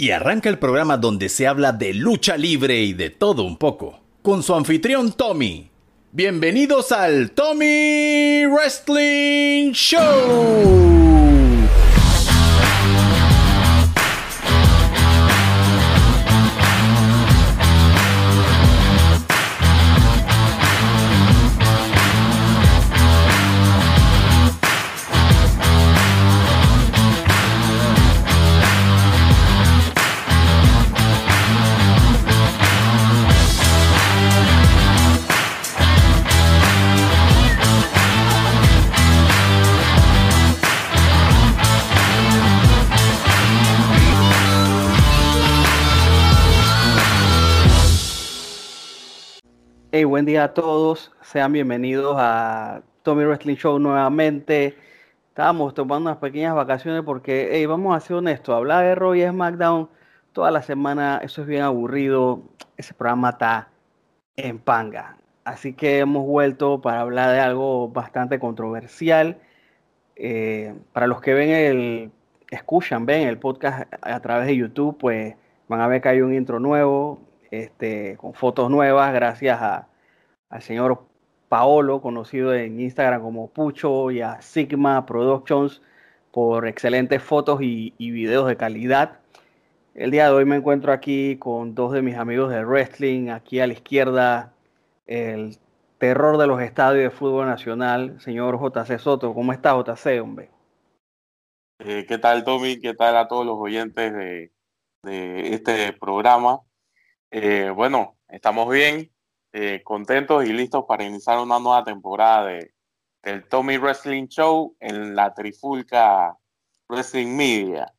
Y arranca el programa donde se habla de lucha libre y de todo un poco, con su anfitrión Tommy. Bienvenidos al Tommy Wrestling Show. Buen día a todos. Sean bienvenidos a Tommy Wrestling Show nuevamente. Estábamos tomando unas pequeñas vacaciones porque, hey, vamos a ser honestos, hablar de Roy y SmackDown toda la semana, eso es bien aburrido. Ese programa está en panga. Así que hemos vuelto para hablar de algo bastante controversial. Eh, para los que ven el, escuchan, ven el podcast a través de YouTube, pues van a ver que hay un intro nuevo, este, con fotos nuevas, gracias a, al señor Paolo, conocido en Instagram como Pucho, y a Sigma Productions por excelentes fotos y, videos de calidad. El día de hoy me encuentro aquí con dos de mis amigos de wrestling. Aquí a la izquierda, el terror de los estadios de fútbol nacional, señor JC Soto. ¿Cómo está JC, hombre? Eh, ¿Qué tal, Tommy? ¿Qué tal a todos los oyentes de, este programa? Eh, bueno, estamos bien. Eh, contentos y listos para iniciar una nueva temporada de, del Tommy Wrestling Show en la Trifulca Wrestling Media.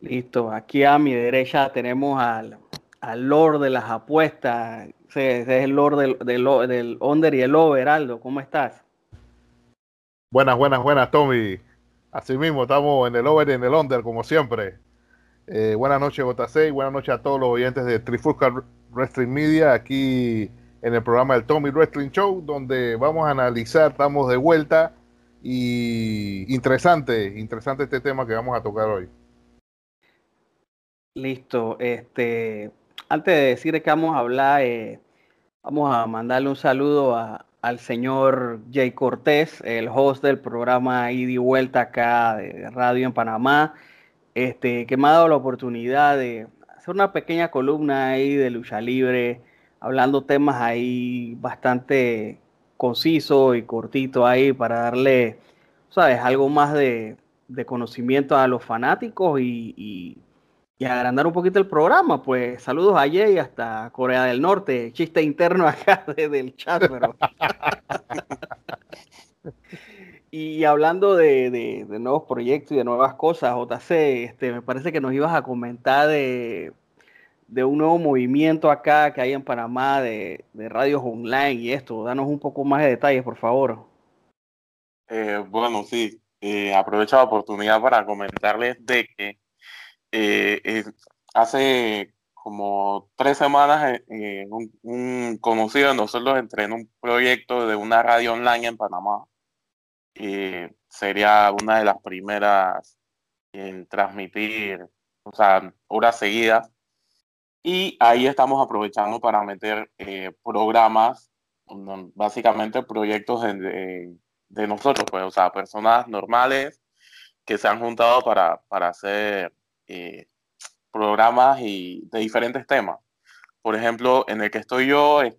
Listo, aquí a mi derecha tenemos al, al Lord de las apuestas. Ese, es el Lord del, del, del Under y el Over, Aldo. ¿Cómo estás? Buenas, buenas, buenas, Tommy. Así mismo, estamos en el Over y en el Under, como siempre. Eh, buenas noches, y buenas noches a todos los oyentes de Trifulca Wrestling Media, aquí en el programa del Tommy Wrestling Show, donde vamos a analizar, estamos de vuelta y interesante, interesante este tema que vamos a tocar hoy. Listo, este, antes de decir que vamos a hablar, eh, vamos a mandarle un saludo al señor Jay Cortés, el host del programa Ida y Vuelta acá de radio en Panamá este, que me ha dado la oportunidad de hacer una pequeña columna ahí de lucha libre, hablando temas ahí bastante conciso y cortito ahí para darle, sabes, algo más de, conocimiento a los fanáticos y, y, agrandar un poquito el programa. Pues saludos a Jay hasta Corea del Norte, chiste interno acá desde el chat, pero... Y hablando de, nuevos proyectos y de nuevas cosas, JC, este, me parece que nos ibas a comentar de, un nuevo movimiento acá que hay en Panamá de, radios online y esto. Danos un poco más de detalles, por favor. Eh, bueno, sí, eh, aprovecho la oportunidad para comentarles de que eh, hace como tres semanas un, un, conocido de nosotros entró en un proyecto de una radio online en Panamá sería una de las primeras en transmitir, o sea, horas seguidas. Y ahí estamos aprovechando para meter eh, programas, básicamente proyectos de, de, nosotros, pues, o sea, personas normales que se han juntado para, para hacer eh, programas y de diferentes temas. Por ejemplo, en el que estoy yo es,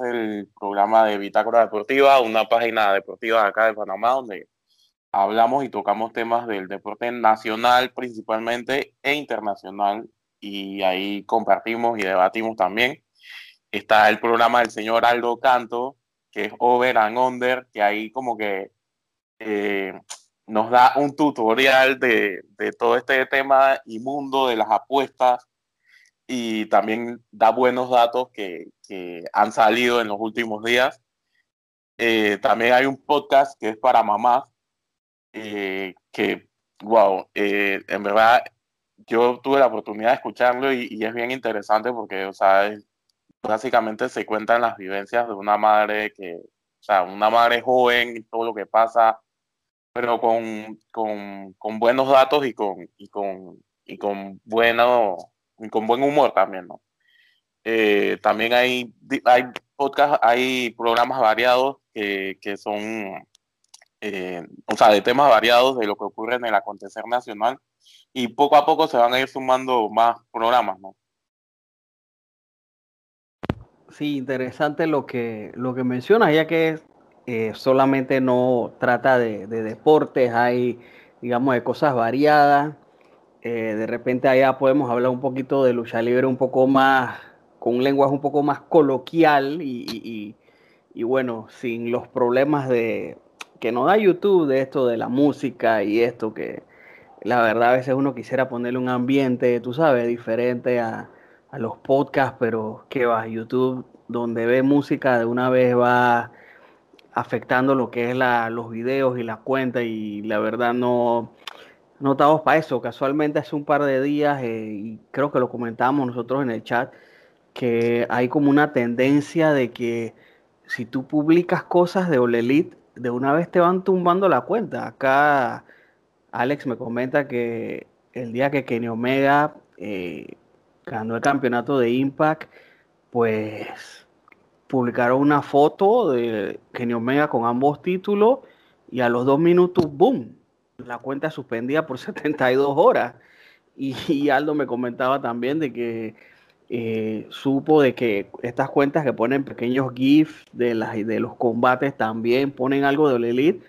el programa de Bitácora Deportiva, una página deportiva acá de Panamá donde hablamos y tocamos temas del deporte nacional principalmente e internacional y ahí compartimos y debatimos también. Está el programa del señor Aldo Canto, que es Over and Under, que ahí como que eh, nos da un tutorial de, de todo este tema inmundo de las apuestas y también da buenos datos que, que han salido en los últimos días. Eh, también hay un podcast que es para mamás, eh, que, wow, eh, en verdad yo tuve la oportunidad de escucharlo y, es bien interesante porque, o sea, básicamente se cuentan las vivencias de una madre que, o sea, una madre joven y todo lo que pasa pero con, con, con buenos datos y con, y con, y con, bueno, con buen humor también, ¿no? Eh, también hay, hay podcast, hay programas variados que, que son, eh, o sea, de temas variados de lo que ocurre en el acontecer nacional y poco a poco se van a ir sumando más programas, ¿no? Sí, interesante lo que, lo que mencionas, ya que eh, solamente no trata de, de, deportes, hay, digamos, de cosas variadas. Eh, de repente allá podemos hablar un poquito de lucha libre un poco más, con un lenguaje un poco más coloquial y, y, bueno, sin los problemas de que nos da YouTube de esto de la música y esto que la verdad a veces uno quisiera ponerle un ambiente, tú sabes, diferente a, a los podcasts, pero que va, YouTube, donde ve música de una vez va afectando lo que es la, los videos y la cuenta y la verdad no, no estamos para eso. Casualmente hace un par de días, eh, y creo que lo comentábamos nosotros en el chat, que hay como una tendencia de que si tú publicas cosas de Olelit, de una vez te van tumbando la cuenta. Acá Alex me comenta que el día que Kenny Omega eh, ganó el campeonato de Impact, pues publicaron una foto de Kenny Omega con ambos títulos y a los dos minutos, ¡boom! La cuenta suspendida por 72 horas. Y, Aldo me comentaba también de que eh, supo de que estas cuentas que ponen pequeños GIFs de, las, de los combates también ponen algo de la Elite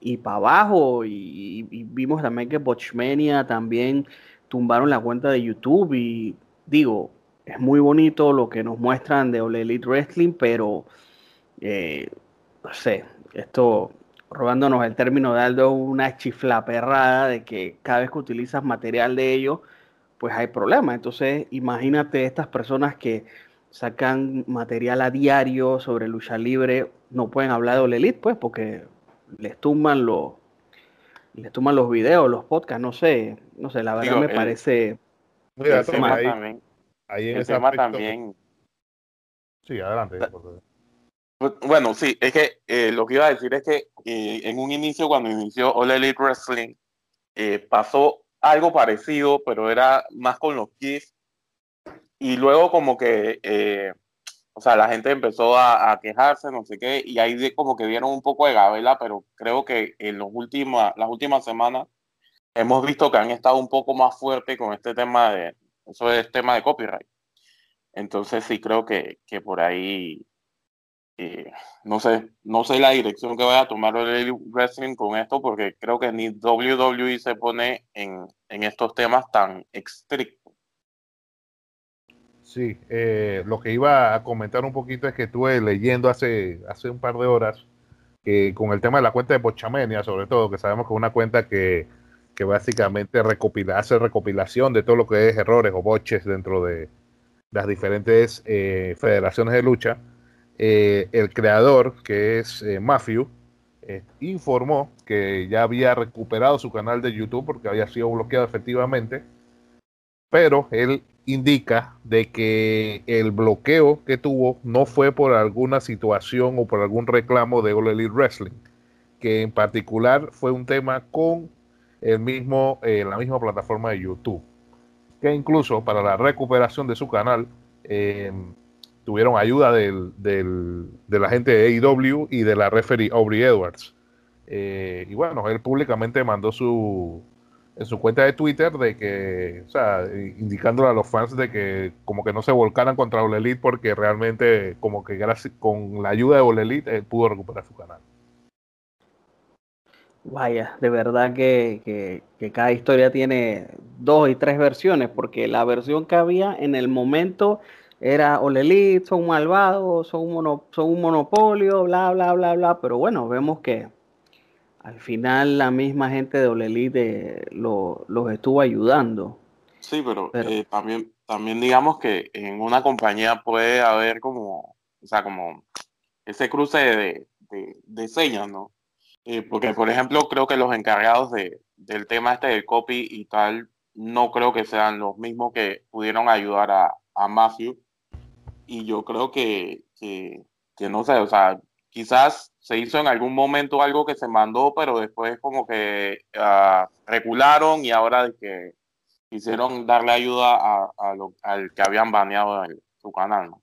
y para abajo. Y, vimos también que Botchmania también tumbaron la cuenta de YouTube y digo, es muy bonito lo que nos muestran de All Elite Wrestling, pero eh, no sé, esto robándonos el término de Aldo, una chiflaperrada de que cada vez que utilizas material de ellos, pues hay problemas. Entonces, imagínate estas personas que sacan material a diario sobre lucha libre, no pueden hablar de All Elite, pues, porque les tumban los les tumban los videos, los podcasts, no sé, no sé, la verdad Digo, me el, parece Mira, el tema ahí, también. Ahí en el ese tema aspecto, también. Sí, adelante. Bueno, sí, es que eh, lo que iba a decir es que eh, en un inicio, cuando inició All Elite Wrestling, eh, pasó algo parecido, pero era más con los GIFs. Y luego como que, eh, o sea, la gente empezó a, a, quejarse, no sé qué, y ahí de, como que dieron un poco de gabela, pero creo que en los últimos, las últimas semanas hemos visto que han estado un poco más fuertes con este tema de, eso es tema de copyright. Entonces sí creo que, que por ahí, eh, no sé, no sé la dirección que vaya a tomar el wrestling con esto, porque creo que ni WWE se pone en, en estos temas tan estrictos. Sí, eh, lo que iba a comentar un poquito es que estuve leyendo hace, hace un par de horas que con el tema de la cuenta de Bochamenia, sobre todo, que sabemos que es una cuenta que que básicamente recopila, hace recopilación de todo lo que es errores o boches dentro de las diferentes eh, federaciones de lucha. Eh, el creador, que es eh, Matthew, informó que ya había recuperado su canal de YouTube porque había sido bloqueado efectivamente, pero él indica de que el bloqueo que tuvo no fue por alguna situación o por algún reclamo de All Elite Wrestling, que en particular fue un tema con el mismo, eh, la misma plataforma de YouTube. Que incluso para la recuperación de su canal eh, tuvieron ayuda del, del, de la gente de AEW y de la referee Aubrey Edwards. Eh, y bueno, él públicamente mandó su en su cuenta de Twitter de que, o sea, indicándole a los fans de que como que no se volcaran contra Ole Elite porque realmente como que gracias, con la ayuda de Ole Elite él pudo recuperar su canal. Vaya, de verdad que, que, que, cada historia tiene dos y tres versiones, porque la versión que había en el momento era Olelit, son malvados, son un, mono, son un monopolio, bla, bla, bla, bla, pero bueno, vemos que al final la misma gente de Olelit eh, lo, los estuvo ayudando. Sí, pero, pero eh, también, también digamos que en una compañía puede haber como, o sea, como ese cruce de, de, de señas, ¿no? Eh, porque, por ejemplo, creo que los encargados de, del tema este del copy y tal, no creo que sean los mismos que pudieron ayudar a, a Matthew. Y yo creo que, que, que, no sé, o sea, quizás se hizo en algún momento algo que se mandó, pero después como que uh, regularon y ahora de que quisieron darle ayuda a, lo, al que habían baneado su canal. ¿no?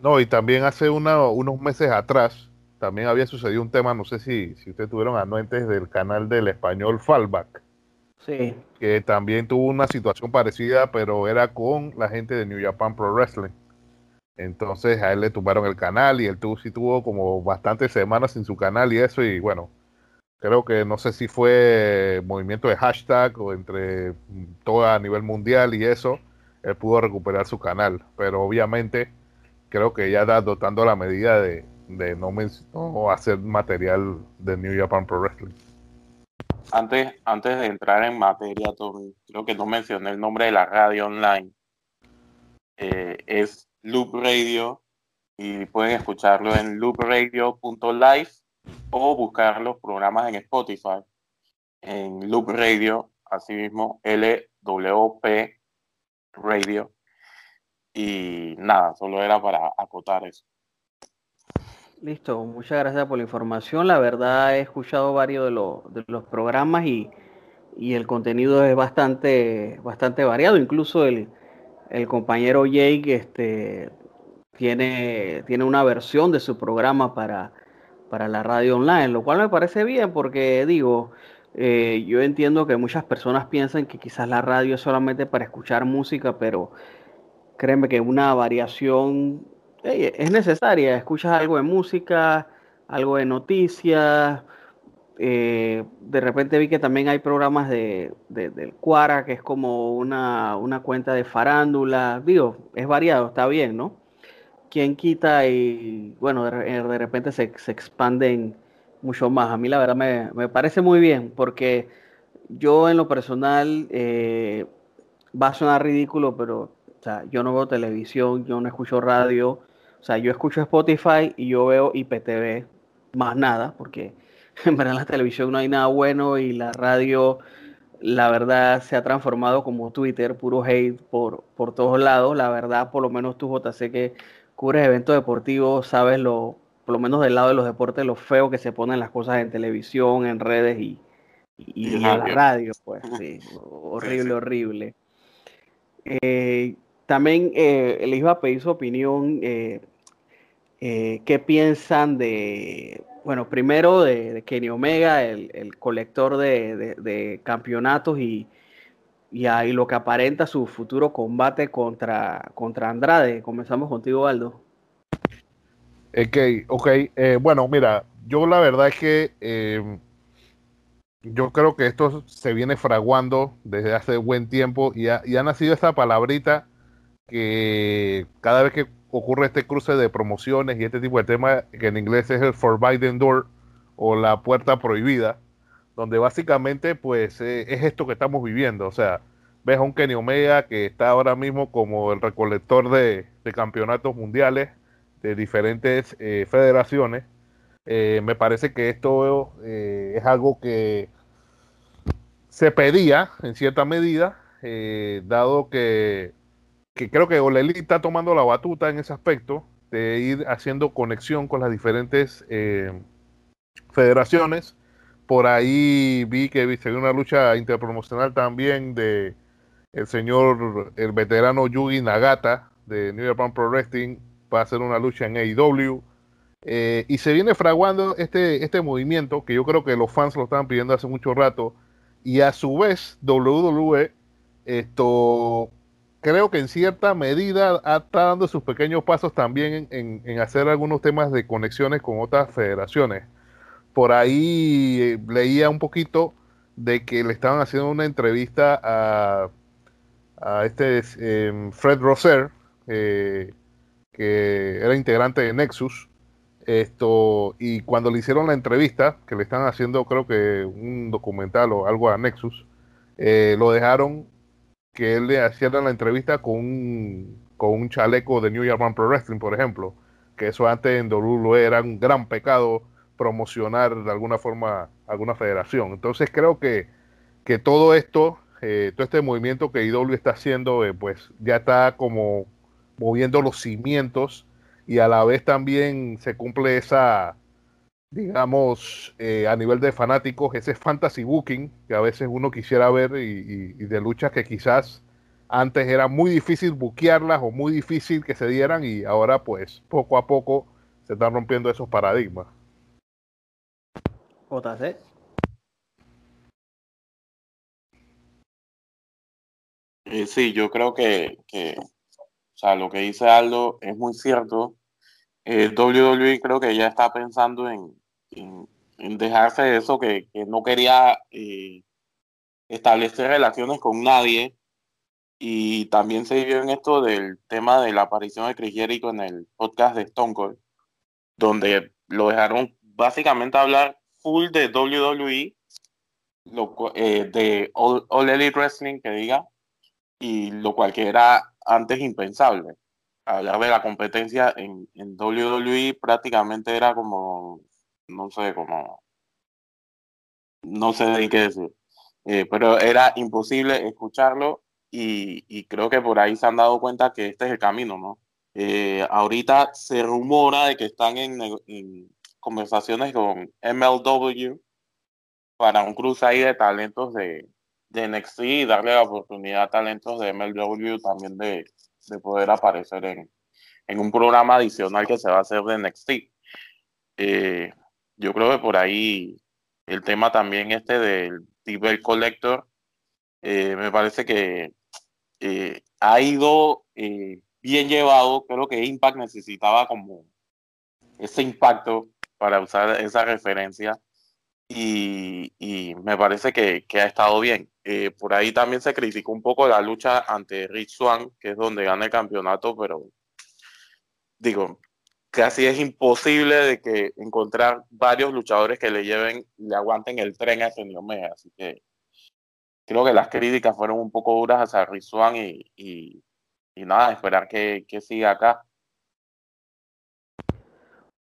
no, y también hace una, unos meses atrás también había sucedido un tema, no sé si, si ustedes tuvieron anuentes del canal del español Fallback. Sí. Que también tuvo una situación parecida, pero era con la gente de New Japan Pro Wrestling. Entonces a él le tumbaron el canal y él tuvo, sí tuvo como bastantes semanas sin su canal y eso. Y bueno, creo que no sé si fue movimiento de hashtag o entre todo a nivel mundial y eso, él pudo recuperar su canal. Pero obviamente creo que ya está dotando la medida de, de no, hacer material de New Japan Pro Wrestling. Antes, antes de entrar en materia, creo que no mencioné el nombre de la radio online. Eh, es Loop Radio y pueden escucharlo en loopradio.live o buscar los programas en Spotify en Loop Radio, asimismo LWP Radio. Y nada, solo era para acotar eso. Listo, muchas gracias por la información. La verdad he escuchado varios de, los programas y, el contenido es bastante, bastante variado. Incluso el, compañero Jake este, tiene, tiene una versión de su programa para, para la radio online, lo cual me parece bien porque digo, eh, yo entiendo que muchas personas piensan que quizás la radio es solamente para escuchar música, pero créeme que una variación es necesaria. Escuchas algo de música, algo de noticias. Eh, de repente vi que también hay programas de, del Cuara, que es como una, cuenta de farándula. Digo, es variado, está bien, ¿no? Quien quita y, bueno, de, repente se, expanden mucho más. A mí la verdad me, parece muy bien, porque yo en lo personal eh, va a sonar ridículo, pero yo no veo televisión, yo no escucho radio o sea, yo escucho Spotify y yo veo IPTV más nada, porque en verdad en la televisión no hay nada bueno y la radio, la verdad, se ha transformado como Twitter, puro hate por, por todos lados. La verdad, por lo menos tú, JC, que cubres eventos deportivos, sabes lo, por lo menos del lado de los deportes, lo feo que se ponen las cosas en televisión, en redes y, y, en la radio, pues, sí, horrible, horrible. Eh, también eh, iba a pedir su opinión. Eh, eh, qué piensan de, bueno, primero de, Kenny Omega, el, colector de, campeonatos y, y, ahí lo que aparenta su futuro combate contra, contra Andrade. Comenzamos contigo, Aldo. Ok, ok. Eh, bueno, mira, yo la verdad es que em, yo creo que esto se viene fraguando desde hace buen tiempo y y ha nacido esta palabrita que cada vez que ocurre este cruce de promociones y este tipo de temas que en inglés es el Forbidden Door o la puerta prohibida, donde básicamente pues eh, es esto que estamos viviendo. O sea, ves a un Kenny Omega que está ahora mismo como el recolector de, campeonatos mundiales de diferentes eh, federaciones. Eh, me parece que esto es algo que se pedía en cierta medida, dado que que creo que Oleli está tomando la batuta en ese aspecto de ir haciendo conexión con las diferentes eh, federaciones. Por ahí vi que se una lucha interpromocional también de el señor, el veterano Yugi Nagata de New Japan Pro Wrestling va a hacer una lucha en AEW. Eh, y se viene fraguando este, este movimiento que yo creo que los fans lo estaban pidiendo hace mucho rato. Y a su vez, WWE esto creo que en cierta medida está dando sus pequeños pasos también en, hacer algunos temas de conexiones con otras federaciones. Por ahí eh, leía un poquito de que le estaban haciendo una entrevista a, a este em, Fred Rosser, eh, que era integrante de Nexus. Esto, y cuando le hicieron la entrevista, que le están haciendo creo que un documental o algo a Nexus, eh, lo dejaron que él le hacía la entrevista con un, con un chaleco de New Japan Pro Wrestling, por ejemplo, que eso antes en WWE era un gran pecado promocionar de alguna forma alguna federación. Entonces creo que, que todo esto, eh, todo este movimiento que IW está haciendo, eh, pues ya está como moviendo los cimientos y a la vez también se cumple esa, digamos, eh, a nivel de fanáticos, ese fantasy booking que a veces uno quisiera ver y, de luchas que quizás antes era muy difícil buquearlas o muy difícil que se dieran y ahora pues poco a poco se están rompiendo esos paradigmas. JC. Eh, sí, yo creo que, que, o sea, lo que dice Aldo es muy cierto. Eh, WWE creo que ya está pensando en, en, dejarse de eso, que, no quería eh, establecer relaciones con nadie. Y también se vio en esto del tema de la aparición de Chris Jericho en el podcast de Stone Cold, donde lo dejaron básicamente hablar full de WWE, lo, eh, de All, Elite Wrestling, que diga, y lo cual que era antes impensable. Hablar de la competencia en, en WWE prácticamente era como no sé cómo, no sé de qué decir, eh, pero era imposible escucharlo y, creo que por ahí se han dado cuenta que este es el camino, ¿no? Eh, ahorita se rumora de que están en, conversaciones con MLW para un cruce ahí de talentos de, de NXT y darle la oportunidad a talentos de MLW también de, de poder aparecer en, en un programa adicional que se va a hacer de NXT. Eh, yo creo que por ahí el tema también este del Tibel Collector, eh, me parece que eh, ha ido eh, bien llevado. Creo que Impact necesitaba como ese impacto para usar esa referencia y, me parece que, que, ha estado bien. por ahí también se criticó un poco la lucha ante Rich Swan, que es donde gana el campeonato, pero digo, casi es imposible de que encontrar varios luchadores que le lleven, le aguanten el tren a Kenny Omega. Así que creo que las críticas fueron un poco duras hacia Rizuan y, y, nada, esperar que, que siga acá.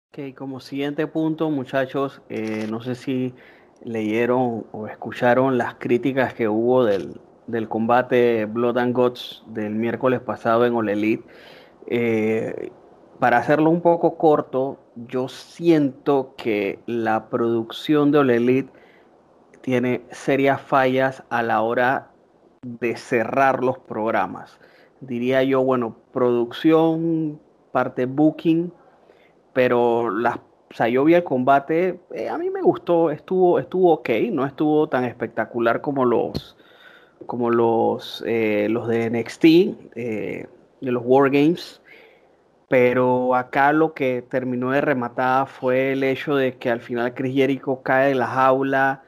Ok, como siguiente punto, muchachos, eh, no sé si leyeron o escucharon las críticas que hubo del, del combate Blood and Guts del miércoles pasado en All Elite. Eh, para hacerlo un poco corto, yo siento que la producción de All Elite tiene serias fallas a la hora de cerrar los programas. Diría yo, bueno, producción, parte booking, pero las, o yo vi el combate, eh, a mí me gustó, estuvo, estuvo ok, no estuvo tan espectacular como los, como los, eh, los de NXT, eh, de los Wargames pero acá lo que terminó de rematar fue el hecho de que al final Chris Jericho cae de la jaula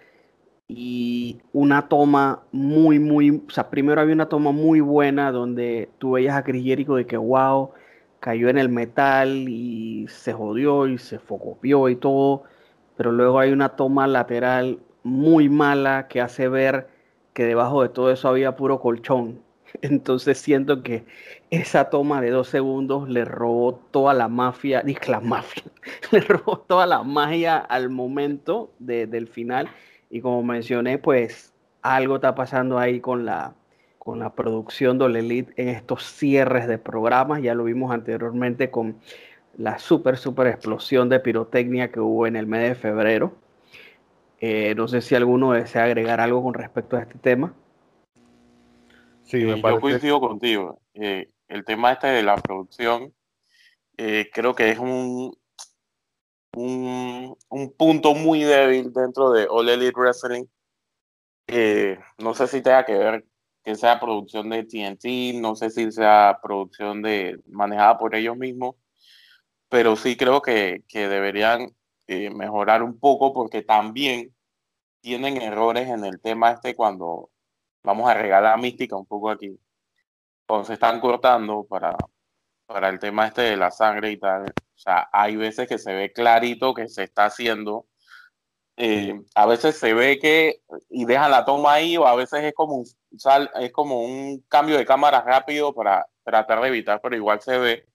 y una toma muy, muy, o sea, primero había una toma muy buena donde tú veías a Chris Jericho de que, wow, cayó en el metal y se jodió y se focopió y todo, pero luego hay una toma lateral muy mala que hace ver que debajo de todo eso había puro colchón. Entonces siento que esa toma de dos segundos le robó toda la mafia, dije la mafia, le robó toda la magia al momento del final. Y como mencioné, pues algo está pasando ahí con la, con la producción de Elite en estos cierres de programas. Ya lo vimos anteriormente con la super, super explosión de pirotecnia que hubo en el mes de febrero. Eh, no sé si alguno desea agregar algo con respecto a este tema. Sí, me Yo coincido contigo. Eh, el tema este de la producción, eh, creo que es un, un, punto muy débil dentro de All Elite Wrestling. no sé si tenga que ver que sea producción de TNT, no sé si sea producción de manejada por ellos mismos, pero sí creo que, que deberían eh, mejorar un poco porque también tienen errores en el tema este cuando vamos a regalar mística un poco aquí. Cuando se están cortando para, para el tema este de la sangre y tal, o sea, hay veces que se ve clarito que se está haciendo. Eh, a veces se ve que y dejan la toma ahí o a veces es como un, es como un cambio de cámara rápido para tratar de evitar, pero igual se ve.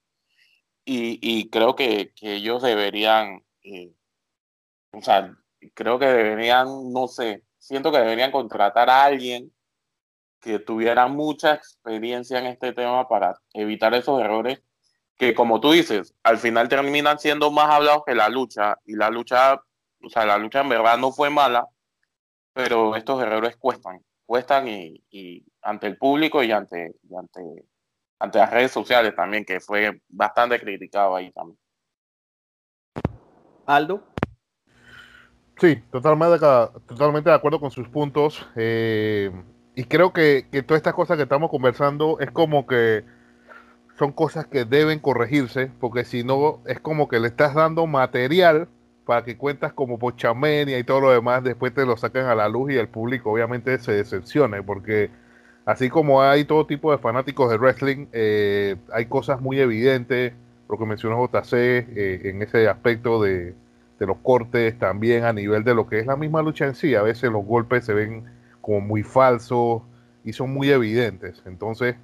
Y, y creo que, que, ellos deberían, eh, o sea, creo que deberían, no sé, siento que deberían contratar a alguien que tuviera mucha experiencia en este tema para evitar esos errores que, como tú dices, al final terminan siendo más hablados que la lucha y la lucha o sea, la lucha en verdad no fue mala, pero estos guerreros cuestan, cuestan y, y ante el público y ante, y ante, ante las redes sociales también, que fue bastante criticado ahí también. Aldo. Sí, totalmente, totalmente de acuerdo con sus puntos. Eh, y creo que, que todas estas cosas que estamos conversando es como que son cosas que deben corregirse, porque si no, es como que le estás dando material para que cuentas como pochamenia y todo lo demás, después te lo sacan a la luz y el público obviamente se decepcione, porque así como hay todo tipo de fanáticos de wrestling, eh, hay cosas muy evidentes, lo que mencionó JC eh, en ese aspecto de, de los cortes, también a nivel de lo que es la misma lucha en sí, a veces los golpes se ven como muy falsos y son muy evidentes, entonces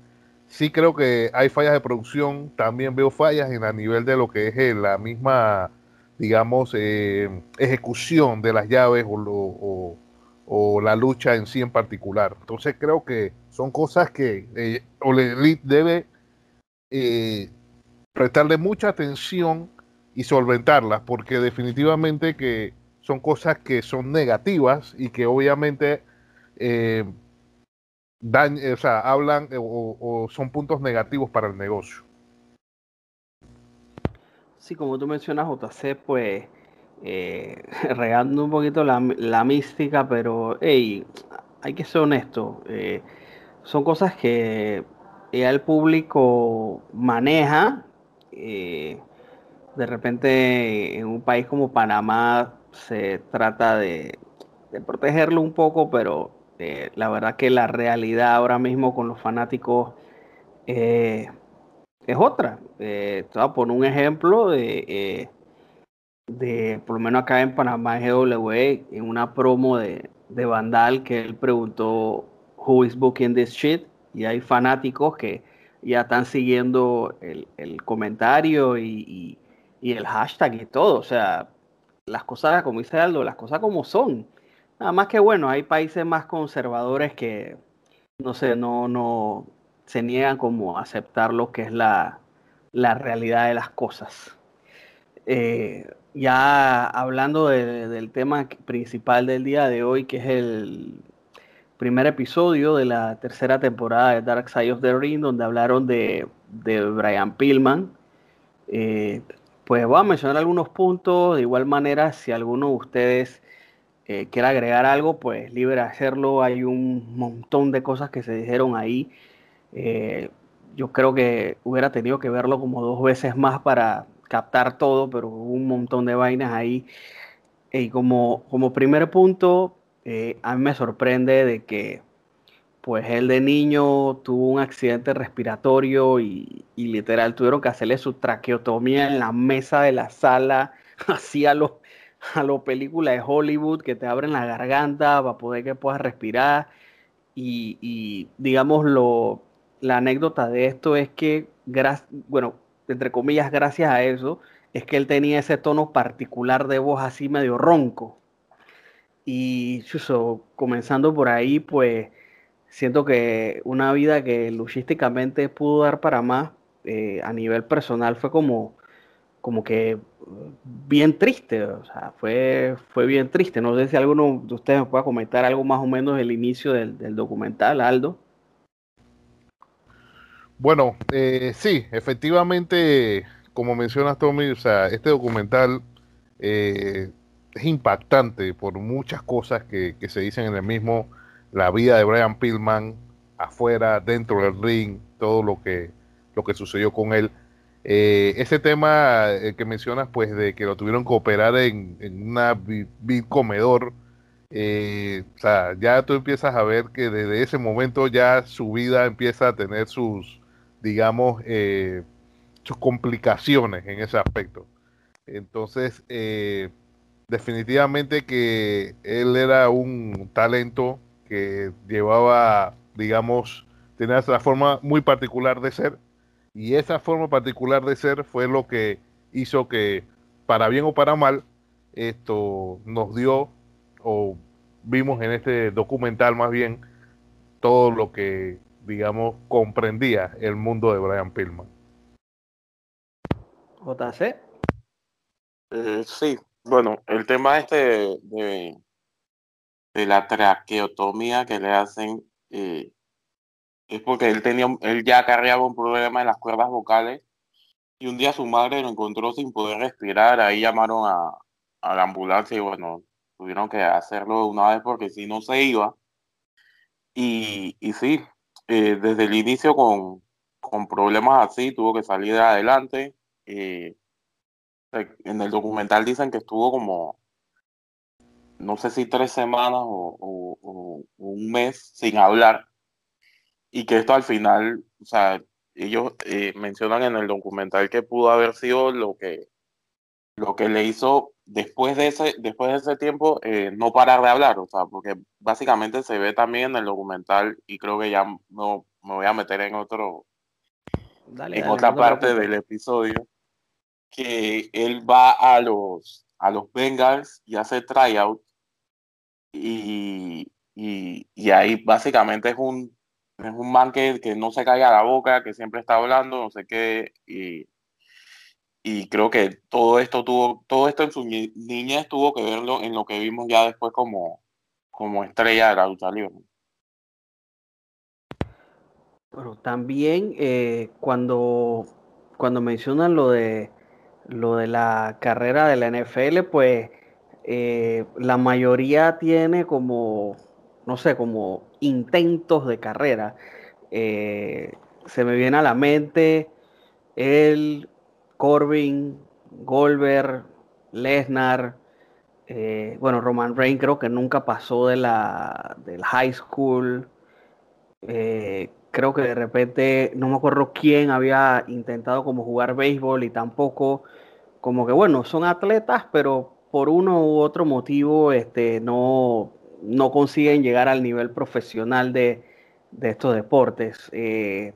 sí creo que hay fallas de producción, también veo fallas en a nivel de lo que es eh, la misma, digamos, eh, ejecución de las llaves o, o, la lucha en sí en particular. Entonces creo que son cosas que eh, Elite debe eh, prestarle mucha atención y solventarlas, porque definitivamente que son cosas que son negativas y que obviamente eh, dan, o sea, hablan eh, o, son puntos negativos para el negocio. Sí, como tú mencionas, JC, pues eh, regando un poquito la, la, mística, pero hey, hay que ser honesto. Eh, son cosas que el público maneja. Eh, de repente, en un país como Panamá se trata de, de protegerlo un poco, pero eh, la verdad que la realidad ahora mismo con los fanáticos eh, es otra. Eh, poner un ejemplo de, eh, de, por lo menos acá en Panamá GWE, en una promo de, de Vandal que él preguntó Who is booking this shit? Y hay fanáticos que ya están siguiendo el, el comentario y, y, el hashtag y todo. O sea, las cosas, como dice Aldo, las cosas como son. Nada más que bueno, hay países más conservadores que, no sé, no, no se niegan como a aceptar lo que es la, la realidad de las cosas. Eh, ya hablando de, del tema principal del día de hoy, que es el primer episodio de la tercera temporada de Dark Side of the Ring, donde hablaron de, de Brian Pillman. Eh, pues voy a mencionar algunos puntos. De igual manera, si alguno de ustedes eh, quiere agregar algo, pues libre hacerlo. Hay un montón de cosas que se dijeron ahí. Eh, yo creo que hubiera tenido que verlo como dos veces más para captar todo, pero hubo un montón de vainas ahí. Y como, como primer punto, eh, a mí me sorprende de que pues él de niño tuvo un accidente respiratorio y, y literal tuvieron que hacerle su traqueotomía en la mesa de la sala, así a los a las películas de Hollywood que te abren la garganta para poder que puedas respirar. Y, digamos, lo, la anécdota de esto es que, bueno, entre comillas, gracias a eso, es que él tenía ese tono particular de voz así medio ronco. Y chuso, comenzando por ahí, pues siento que una vida que luchísticamente pudo dar para más eh, a nivel personal fue como, como que bien triste, o sea, fue, fue bien triste. No sé si alguno de ustedes me pueda comentar algo más o menos del inicio del, documental, Aldo. Bueno, eh, sí, efectivamente, como mencionas Tommy, o sea, este documental eh, es impactante por muchas cosas que, que, se dicen en el mismo, la vida de Brian Pillman afuera, dentro del ring, todo lo que, lo que sucedió con él. Eh, ese tema eh, que mencionas, pues de que lo tuvieron que operar en, en una big comedor, eh, ya tú empiezas a ver que desde ese momento ya su vida empieza a tener sus, digamos, sus complicaciones en ese aspecto. Entonces, definitivamente que él era un talento que llevaba, digamos, tenía esa forma muy particular de ser y esa forma particular de ser fue lo que hizo que, para bien o para mal, esto nos dio o vimos en este documental más bien todo lo que, digamos, comprendía el mundo de Brian Pillman. JC. Eh, sí, Bueno, el tema este de, de, la traqueotomía que le hacen eh, es porque él tenía, él ya cargaba un problema en las cuerdas vocales y un día su madre lo encontró sin poder respirar, ahí llamaron a, la ambulancia y bueno, tuvieron que hacerlo una vez porque si no se iba. Y, y sí, eh, desde el inicio con, con problemas así, tuvo que salir adelante. Eh, en el documental dicen que estuvo como, no sé si tres semanas o, o un mes sin hablar y que esto al final, o sea, ellos eh, mencionan en el documental que pudo haber sido lo que, lo que le hizo después de ese, después de ese tiempo eh, no parar de hablar, o sea, porque básicamente se ve también en el documental y creo que ya no me voy a meter en otro, en otra parte del episodio, que él va a los, a los Bengals y hace tryout y, y, y ahí básicamente es un es un man que, que, no se calla la boca, que siempre está hablando, no sé qué, y, y creo que todo esto tuvo, todo esto en su niñez tuvo que verlo en lo que vimos ya después como, como estrella de la lucha libre. Bueno, también eh, cuando, cuando mencionan lo de lo de la carrera de la NFL, pues eh, la mayoría tiene como no sé, como intentos de carrera. Eh, se me viene a la mente el Corbin, Goldberg, Lesnar, eh, bueno, Roman Reigns creo que nunca pasó de la, del high school. Eh, creo que de repente, no me acuerdo quién había intentado como jugar béisbol y tampoco, como que bueno, son atletas, pero por uno u otro motivo este, no, no consiguen llegar al nivel profesional de, estos deportes. Eh,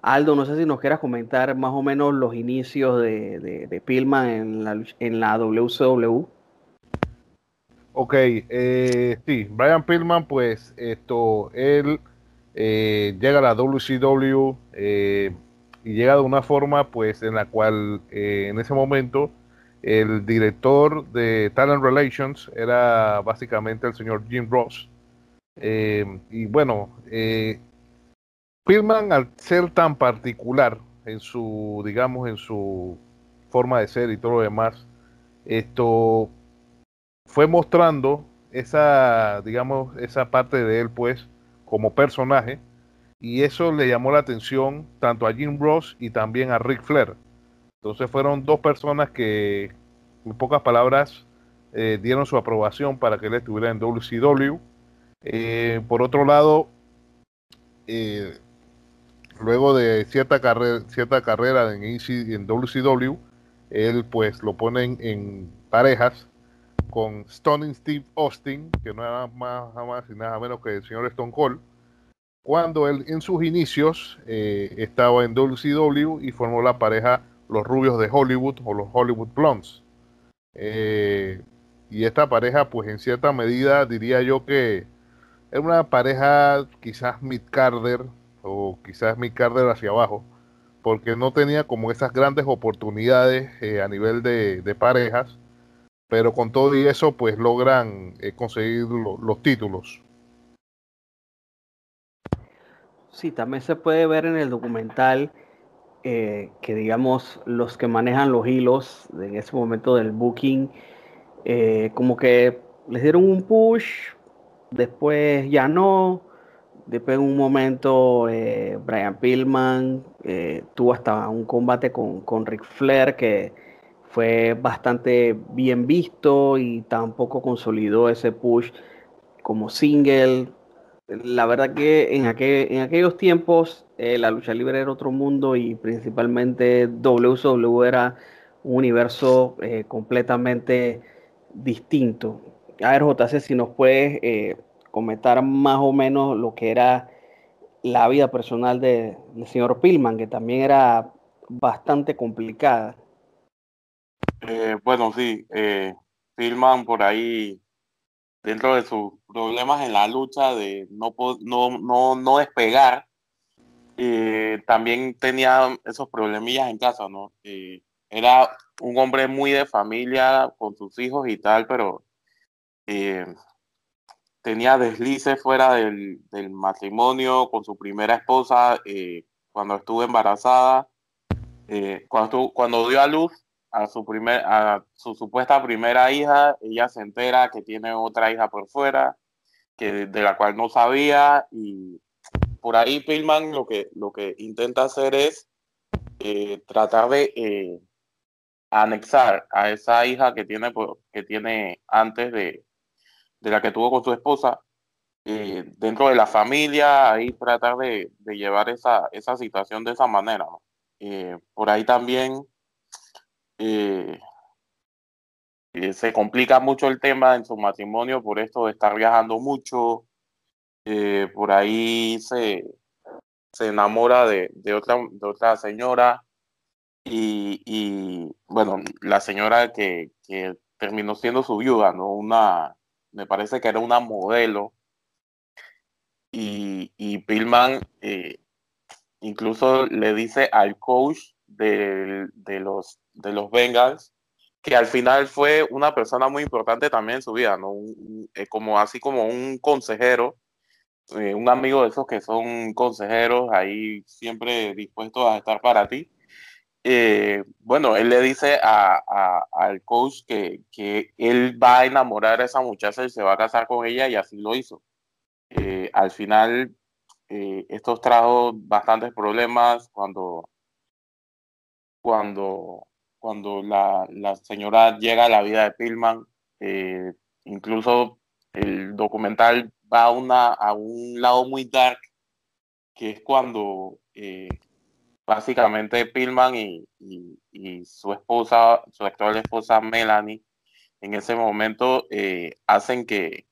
Aldo, no sé si nos quieras comentar más o menos los inicios de, de, en la, en la WCW. Ok, eh, sí, Brian Pillman, pues esto, él eh, llega a la WCW y llega de una forma, pues, en la cual en ese momento el director de Talent Relations era básicamente el señor Jim Ross. Eh, y bueno, eh, al ser tan particular en su, digamos, en su forma de ser y todo lo demás, esto fue mostrando esa, digamos, esa parte de él, pues, como personaje, y eso le llamó la atención tanto a Jim Ross y también a Rick Flair. Entonces fueron dos personas que, en pocas palabras, eh, dieron su aprobación para que él estuviera en WCW. Eh, por otro lado, eh, luego de cierta carrera, en, WCW, él pues lo ponen en parejas con Stunning Steve Austin, que no era más, más y nada menos que el señor Stone Cold, cuando él en sus inicios estaba en WCW y formó la pareja los rubios de Hollywood o los Hollywood Blondes. Eh, y esta pareja, pues en cierta medida diría yo que es una pareja quizás mid-carder o quizás mid-carder hacia abajo, porque no tenía como esas grandes oportunidades eh, a nivel de, parejas, pero con todo y eso pues logran eh, conseguir los títulos. Sí, también se puede ver en el documental eh, que digamos los que manejan los hilos en ese momento del booking, eh, como que les dieron un push, después ya no, después en un momento eh, Brian Pillman tuvo hasta un combate con, con Ric Flair que fue bastante bien visto y tampoco consolidó ese push como single. La verdad que en, en aquellos tiempos eh, la lucha libre era otro mundo y principalmente WCW era un universo eh, completamente distinto. A ver, JC, si nos puedes eh, comentar más o menos lo que era la vida personal del señor Pillman, que también era bastante complicada. bueno, sí, Pillman por ahí, dentro de sus problemas en la lucha de no, no, no, no despegar, eh, también tenía esos problemillas en casa, ¿no? Eh, era un hombre muy de familia con sus hijos y tal, pero eh, tenía deslices fuera del, matrimonio con su primera esposa eh, cuando estuvo embarazada, eh, cuando, cuando dio a luz a su, primer, a su supuesta primera hija, ella se entera que tiene otra hija por fuera, que, de la cual no sabía, y por ahí Pillman lo que, lo que intenta hacer es eh, tratar de anexar a esa hija que tiene, que tiene antes de, de la que tuvo con su esposa, eh, dentro de la familia, ahí tratar de, llevar esa, esa, situación de esa manera. Eh, por ahí también eh, se complica mucho el tema en su matrimonio por esto de estar viajando mucho. por ahí se, se enamora de, de, otra, de otra señora y, y, bueno, la señora que, que terminó siendo su viuda, ¿no? Una, me parece que era una modelo. Y, y Pillman eh, incluso le dice al coach de, los, de los Bengals que al final fue una persona muy importante también en su vida, ¿no? Eh, como así como un consejero, eh, un amigo de esos que son consejeros ahí siempre dispuestos a estar para ti. Eh, bueno, él le dice al coach que, él va a enamorar a esa muchacha y se va a casar con ella y así lo hizo. Eh, al final, eh, esto trajo bastantes problemas cuando, cuando, cuando la, señora llega a la vida de Pillman. incluso el documental va a, una, a un lado muy dark, que es cuando básicamente Pillman y, su esposa, su actual esposa Melanie, en ese momento eh, hacen que,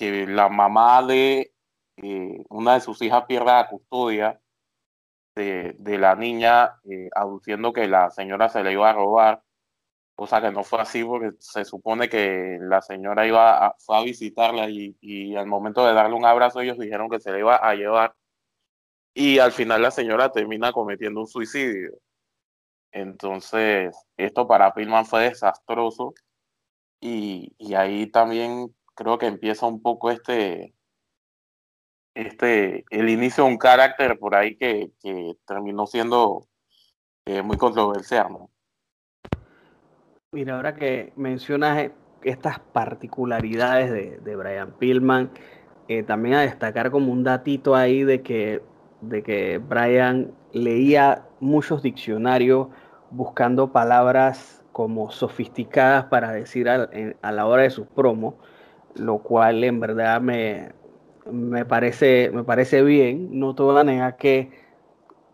la mamá de eh, una de sus hijas pierda la custodia de, la niña, eh, aduciendo que la señora se le iba a robar, cosa que no fue así porque se supone que la señora iba a, fue a visitarla y, y al momento de darle un abrazo ellos dijeron que se le iba a llevar. Y al final la señora termina cometiendo un suicidio. Entonces, esto para Pillman fue desastroso. Y, ahí también creo que empieza un poco este, este, el inicio de un carácter por ahí que, terminó siendo eh, muy controversial. Mira, ahora que mencionas estas particularidades de, Brian Pillman, eh, también a destacar como un datito ahí de que de que Brian leía muchos diccionarios buscando palabras como sofisticadas para decir a, la hora de sus promos, lo cual en verdad me, me, parece, me parece bien. No te voy a negar que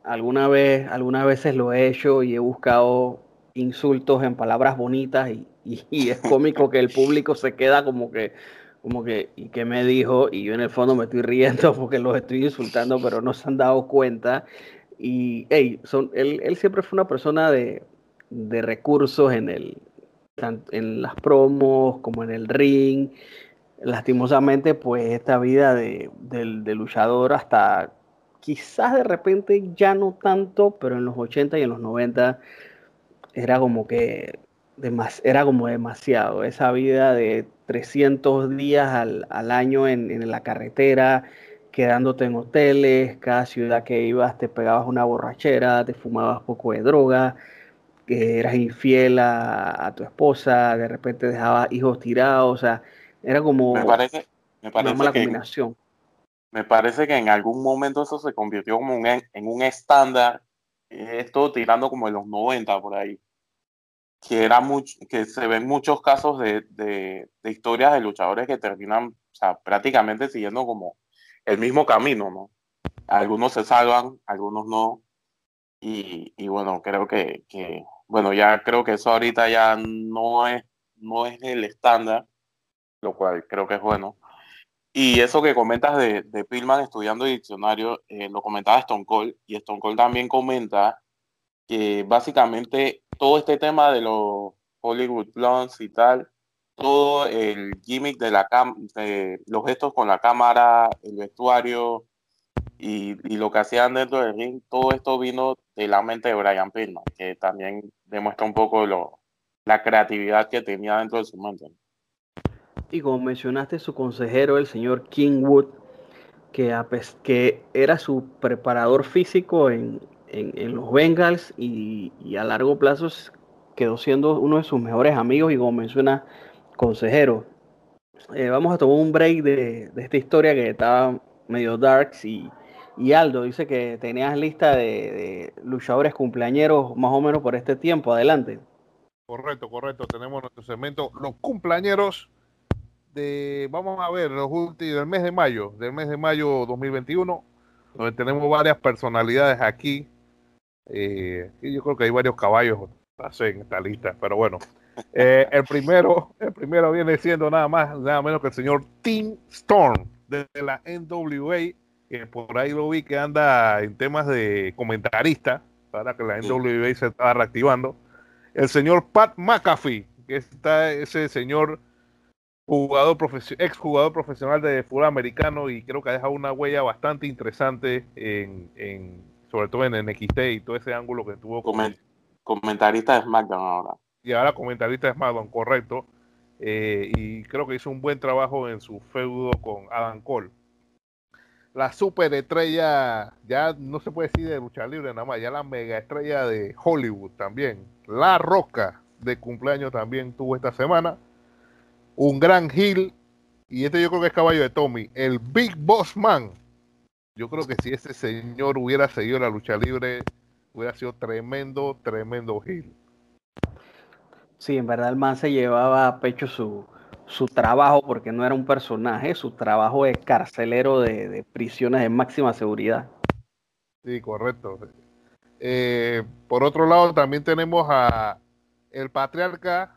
alguna vez, algunas veces lo he hecho y he buscado insultos en palabras bonitas y es cómico que el público se queda como que como que, ¿y qué me dijo? Y yo en el fondo me estoy riendo porque los estoy insultando, pero no se han dado cuenta. Y, hey, son, él, él siempre fue una persona de, de recursos en, el, en las promos como en el ring. Lastimosamente, pues esta vida de, luchador hasta quizás de repente ya no tanto, pero en los 80 y en los 90 era como que era como demasiado. Esa vida de 300 días al, año en, la carretera, quedándote en hoteles, cada ciudad que ibas te pegabas una borrachera, te fumabas poco de droga, que eras infiel a, tu esposa, de repente dejabas hijos tirados, era como me parece, me parece una mala combinación. Me parece que en algún momento eso se convirtió como en, en un estándar, esto tirando como en los 90 por ahí que, era mucho, que se ven muchos casos de, de, historias de luchadores que terminan o sea, prácticamente siguiendo como el mismo camino, ¿no? Algunos se salvan, algunos no. Y, y bueno, creo que, que, bueno, ya creo que eso ahorita ya no es, no es el estándar, lo cual creo que es bueno. Y eso que comentas de, de Pillman estudiando diccionario, eh, lo comentaba Stone Cold, y Stone Cold también comenta que básicamente todo este tema de los Hollywood Blondes y tal, todo el gimmick de, la de los gestos con la cámara, el vestuario y, lo que hacían dentro del ring, todo esto vino de la mente de Brian Pillman, que también demuestra un poco lo, la creatividad que tenía dentro de su mente. Y como mencionaste, su consejero, el señor Kingwood, que, que era su preparador físico en, los Bengals y, a largo plazo quedó siendo uno de sus mejores amigos y como menciona, consejero. Eh, vamos a tomar un break de, esta historia que estaba medio darks y, Aldo dice que tenías lista de, de, luchadores cumpleañeros más o menos por este tiempo. Adelante. Correcto, correcto. Tenemos nuestro segmento Los cumpleañeros de, vamos a ver, los últimos del mes de mayo, del mes de mayo 2021, donde tenemos varias personalidades aquí. Eh, y yo creo que hay varios caballos en esta lista, pero bueno. Eh, el primero, el primero viene siendo nada más, nada menos que el señor Tim Storm de la NWA, que por ahí lo vi que anda en temas de comentarista, para que la NWA se está reactivando. El señor Pat McAfee, que está ese señor jugador ex jugador profesional de fútbol americano y creo que ha dejado una huella bastante interesante en, en sobre todo en NXT y todo ese ángulo que tuvo con, comentarista de SmackDown ahora. Y ahora comentarista de SmackDown correcto. Eh, y creo que hizo un buen trabajo en su feudo con Adam Cole. La super estrella ya no se puede decir de lucha libre nada más ya la mega estrella de Hollywood también. La Roca de cumpleaños también tuvo esta semana un gran heel, y este yo creo que es caballo de Tommy, el Big Boss Man. Yo creo que si ese señor hubiera seguido la lucha libre, hubiera sido tremendo, tremendo heel. Sí, en verdad el man se llevaba a pecho su, su trabajo, porque no era un personaje, su trabajo es carcelero de, prisiones de máxima seguridad. Sí, correcto. Eh, por otro lado, también tenemos a el patriarca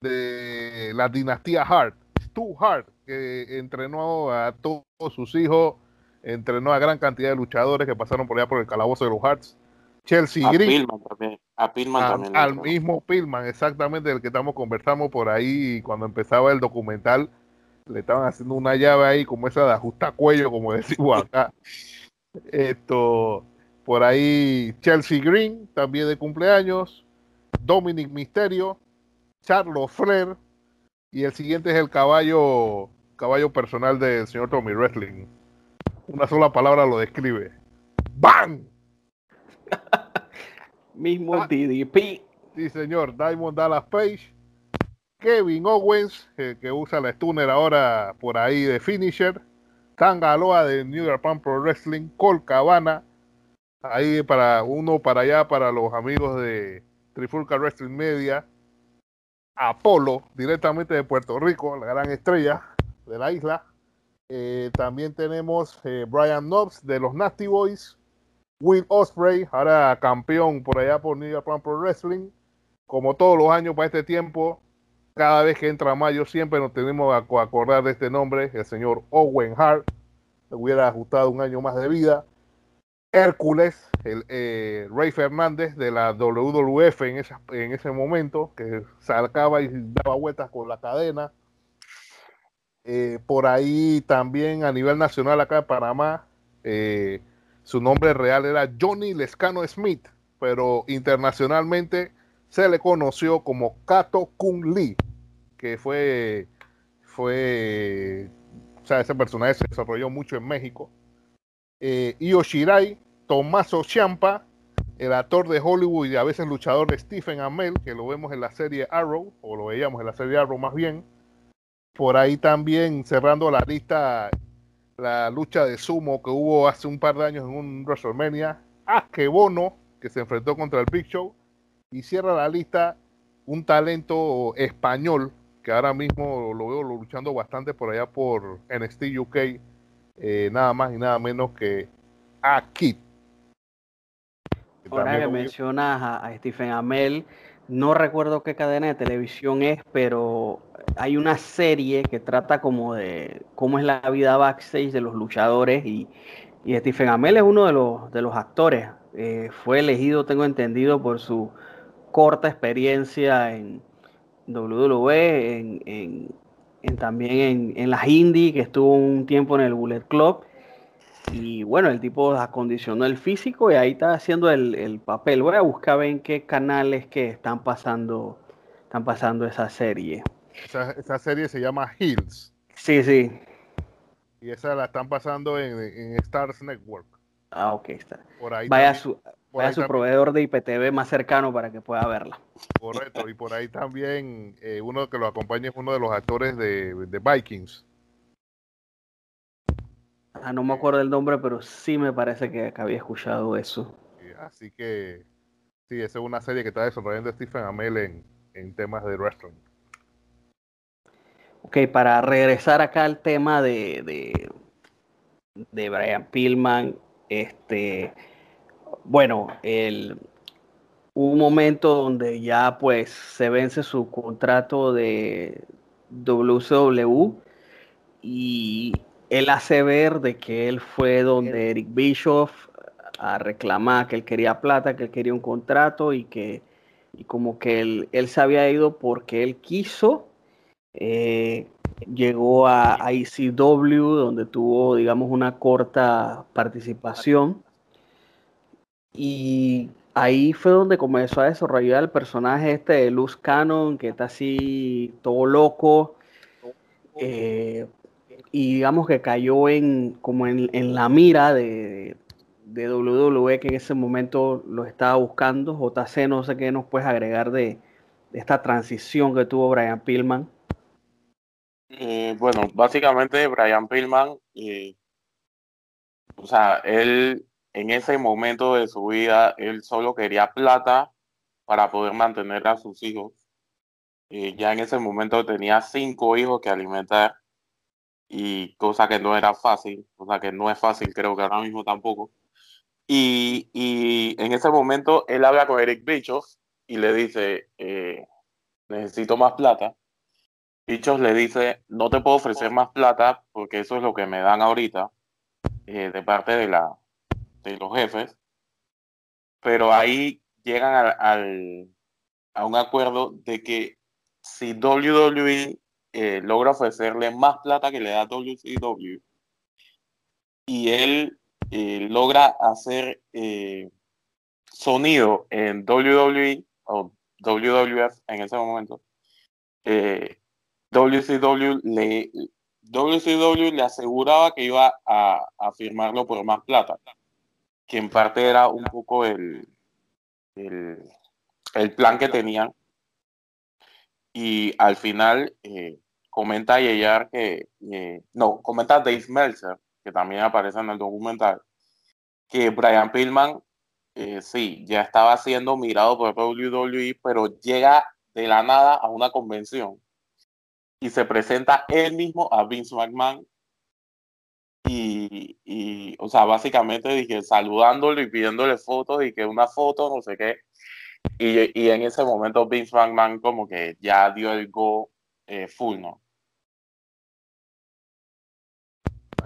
de la dinastía Hart, Stu Hart, que entrenó a todos sus hijos, entrenó a gran cantidad de luchadores que pasaron por allá por el calabozo de los Harts. Chelsea Green. a Pillman también. Al mismo Pillman, exactamente, del que estamos conversando por ahí cuando empezaba el documental. Le estaban haciendo una llave ahí, como esa de ajustar cuello, como decimos acá. Esto, por ahí, Chelsea Green, también de cumpleaños. Dominic Misterio, Charles Flair. Y el siguiente es el caballo, caballo personal del señor Tommy Wrestling. Una sola palabra lo describe. ¡Bang! Mismo ah, DDP. Sí, señor. Diamond Dallas Page. Kevin Owens, que usa la stunner ahora por ahí de finisher. Tangaloa de New York Pro Wrestling. Col Cabana. Ahí para uno para allá para los amigos de Trifulca Wrestling Media. Apolo, directamente de Puerto Rico, la gran estrella de la isla. Eh, también tenemos eh, Brian Knobs de los Nasty Boys. Will Osprey, ahora campeón por allá por New York Pro Wrestling. Como todos los años para este tiempo, cada vez que entra mayo siempre nos tenemos a acordar de este nombre, el señor Owen Hart. Le hubiera ajustado un año más de vida. Hércules, el eh, Rey Fernández de la WWF en, en ese momento, que sacaba y daba vueltas con la cadena. Eh, por ahí también a nivel nacional acá en Panamá, eh, su nombre real era Johnny Lescano Smith, pero internacionalmente se le conoció como Kato Kung Lee, que fue, fue, o sea, ese personaje se desarrolló mucho en México eh, Io Shirai, Tommaso Ciampa, el actor de Hollywood y a veces luchador de Stephen Amell, que lo vemos en la serie Arrow, o lo veíamos en la serie Arrow más bien. Por ahí también cerrando la lista, la lucha de sumo que hubo hace un par de años en un WrestleMania, Bono, que se enfrentó contra el Big Show, y cierra la lista un talento español que ahora mismo lo veo luchando bastante por allá por NXT UK, eh, nada más y nada menos que a Kid. Ahora que mencionas a, Stephen Amell, no recuerdo qué cadena de televisión es, pero hay una serie que trata como de cómo es la vida backstage de los luchadores y, Stephen Amell es uno de los, de los actores. Eh, fue elegido, tengo entendido, por su corta experiencia en WWE, en, también en, las indie, que estuvo un tiempo en el Bullet Club. Y bueno, el tipo acondicionó el físico y ahí está haciendo el, papel. Voy a buscar en qué canales que están pasando están pasando esa serie. Esa, serie se llama Hills. Sí, sí. Y esa la están pasando en, Stars Network. Ah, ok, está. vaya a su, su proveedor de IPTV más cercano para que pueda verla. Correcto, y por ahí también eh, uno que lo acompaña es uno de los actores de, de Vikings. Ah, no me acuerdo el nombre, pero sí me parece que, había escuchado eso. Así que, sí, esa es una serie que está desarrollando Stephen Amell en, en temas de wrestling. Ok, para regresar acá al tema de, de, de Brian Pillman, este, bueno, el, un momento donde ya pues se vence su contrato de WCW y él hace ver de que él fue donde Eric Bischoff a reclamar que él quería plata, que él quería un contrato y que y como que él, él se había ido porque él quiso. Eh, llegó a, ICW donde tuvo, digamos, una corta participación. Y ahí fue donde comenzó a desarrollar el personaje este de Luz Cannon, que está así todo loco. Eh, y digamos que cayó en como en, la mira de, WWE que en ese momento lo estaba buscando. JC, no sé qué nos puedes agregar de, esta transición que tuvo Brian Pillman. Eh, bueno, básicamente Brian Pillman, eh, o sea, él en ese momento de su vida, él solo quería plata para poder mantener a sus hijos. Eh, ya en ese momento tenía cinco hijos que alimentar y cosa que no era fácil, cosa que no es fácil, creo que ahora mismo tampoco. Y, y en ese momento él habla con Eric Bischoff y le dice, eh, necesito más plata. Bischoff le dice, no te puedo ofrecer más plata porque eso es lo que me dan ahorita eh, de parte de, la, de los jefes. Pero ahí llegan al, a un acuerdo de que si WWE eh, logra ofrecerle más plata que le da WCW y él eh, logra hacer eh, sonido en WWE o WWF en ese momento. WCW le, WCW le aseguraba que iba a, firmarlo por más plata, que en parte era un poco el, el, el plan que tenían. Y al final, eh, comenta Yeyar que, eh, no, comenta Dave Meltzer, que también aparece en el documental, que Brian Pillman, eh, sí, ya estaba siendo mirado por WWE, pero llega de la nada a una convención y se presenta él mismo a Vince McMahon y, y, o sea, básicamente dije saludándolo y pidiéndole fotos y que una foto, no sé qué. Y, y en ese momento Vince McMahon como que ya dio el go eh, full, ¿no?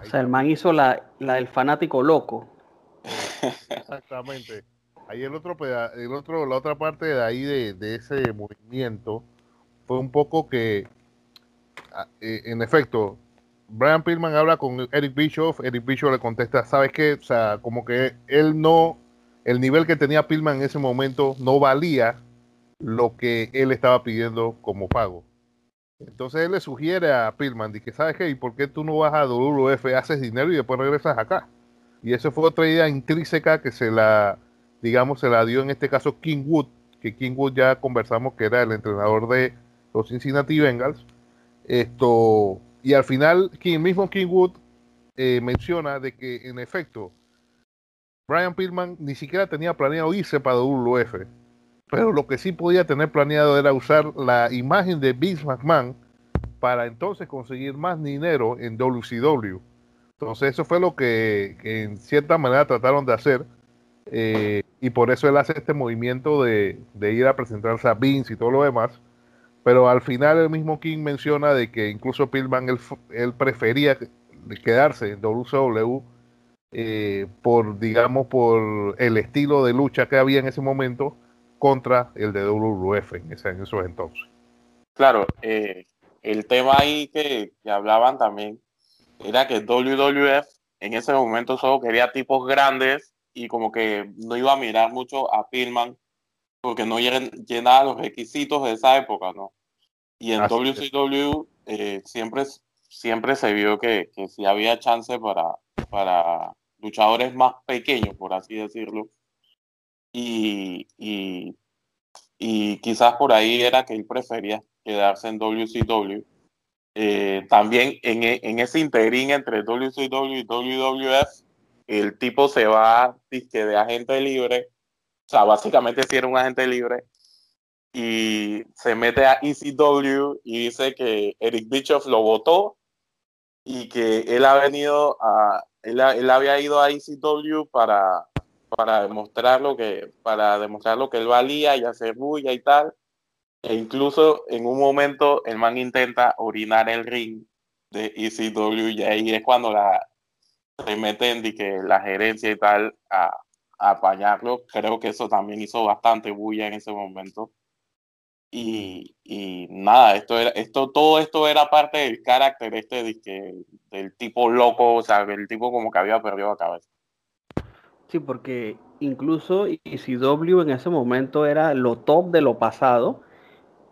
O sea, el man hizo la, la del fanático loco. Exactamente. Ahí el otro, el otro, la otra parte de ahí de, de ese movimiento fue un poco que, ah, eh, en efecto, Brian Pillman habla con Eric Bischoff, Eric Bischoff le contesta, ¿sabes qué? O sea, como que él no, el nivel que tenía Pillman en ese momento no valía lo que él estaba pidiendo como pago. Entonces él le sugiere a Pillman, que sabes qué, ¿y por qué tú no vas a WF, haces dinero y después regresas acá? Y eso fue otra idea intrínseca que se la, digamos, se la dio en este caso King Wood, que King Wood ya conversamos que era el entrenador de los Cincinnati Bengals. Esto, y al final, King, mismo King Wood eh, menciona de que en efecto, Brian Pillman ni siquiera tenía planeado irse para WF pero lo que sí podía tener planeado era usar la imagen de Vince McMahon para entonces conseguir más dinero en WCW. Entonces eso fue lo que, en cierta manera trataron de hacer eh, y por eso él hace este movimiento de, ir a presentarse a Vince y todo lo demás. Pero al final el mismo King menciona de que incluso Pillman él, prefería quedarse en WCW eh, por, digamos, por el estilo de lucha que había en ese momento contra el de WWF en, ese, en esos entonces. Claro, eh, el tema ahí que, hablaban también era que WWF en ese momento solo quería tipos grandes y como que no iba a mirar mucho a Pillman porque no llenaba los requisitos de esa época, ¿no? Y en WCW eh, siempre, siempre se vio que, que sí había chance para, para luchadores más pequeños, por así decirlo. Y, y, y quizás por ahí era que él prefería quedarse en WCW. Eh, también en, e, en, ese interín entre WCW y WWF, el tipo se va de agente libre, o sea, básicamente si era un agente libre, y se mete a ECW y dice que Eric Bischoff lo votó y que él ha venido a, él, él había ido a ECW para, para demostrar lo que, para demostrar lo que él valía y hacer bulla y tal. E incluso en un momento el man intenta orinar el ring de ECW y ahí es cuando la, se meten que la gerencia y tal a apañarlo. Creo que eso también hizo bastante bulla en ese momento. Y, y, nada, esto era, esto, todo esto era parte del carácter este de que, del tipo loco, o sea, el tipo como que había perdido la cabeza. Sí, porque incluso ECW en ese momento era lo top de lo pasado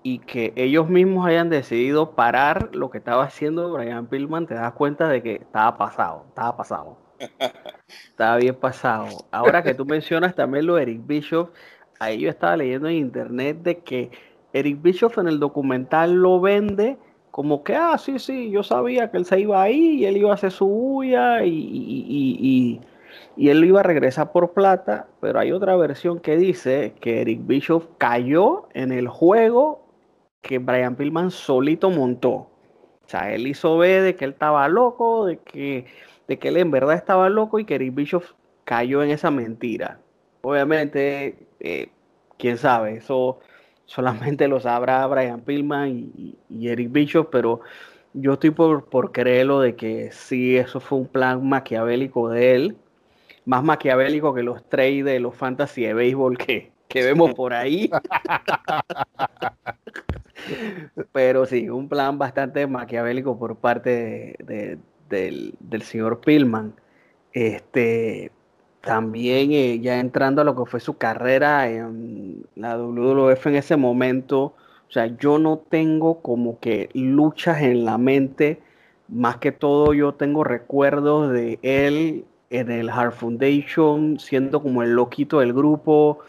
y que ellos mismos hayan decidido parar lo que estaba haciendo Brian Pillman, te das cuenta de que estaba pasado, estaba pasado. estaba bien pasado. Ahora que tú mencionas también lo de Eric Bischoff, ahí yo estaba leyendo en internet de que Eric Bischoff en el documental lo vende como que, ah, sí, sí, yo sabía que él se iba ahí y él iba a hacer su bulla y, y, y, él iba a regresar por plata, pero hay otra versión que dice que Eric Bischoff cayó en el juego que Brian Pillman solito montó. O sea, él hizo ver de que él estaba loco, de que, de que él en verdad estaba loco y que Eric Bischoff cayó en esa mentira. Obviamente, eh, quién sabe, eso solamente lo sabrá Brian Pillman y, Eric Bishop, pero yo estoy por, por creerlo de que sí, eso fue un plan maquiavélico de él, más maquiavélico que los trades de los fantasy de béisbol que, que vemos por ahí. pero sí, un plan bastante maquiavélico por parte del, del señor Pillman. Este, también eh, ya entrando a lo que fue su carrera en la WWF en ese momento, o sea, yo no tengo como que luchas en la mente, más que todo yo tengo recuerdos de él en el Hard Foundation, siendo como el loquito del grupo,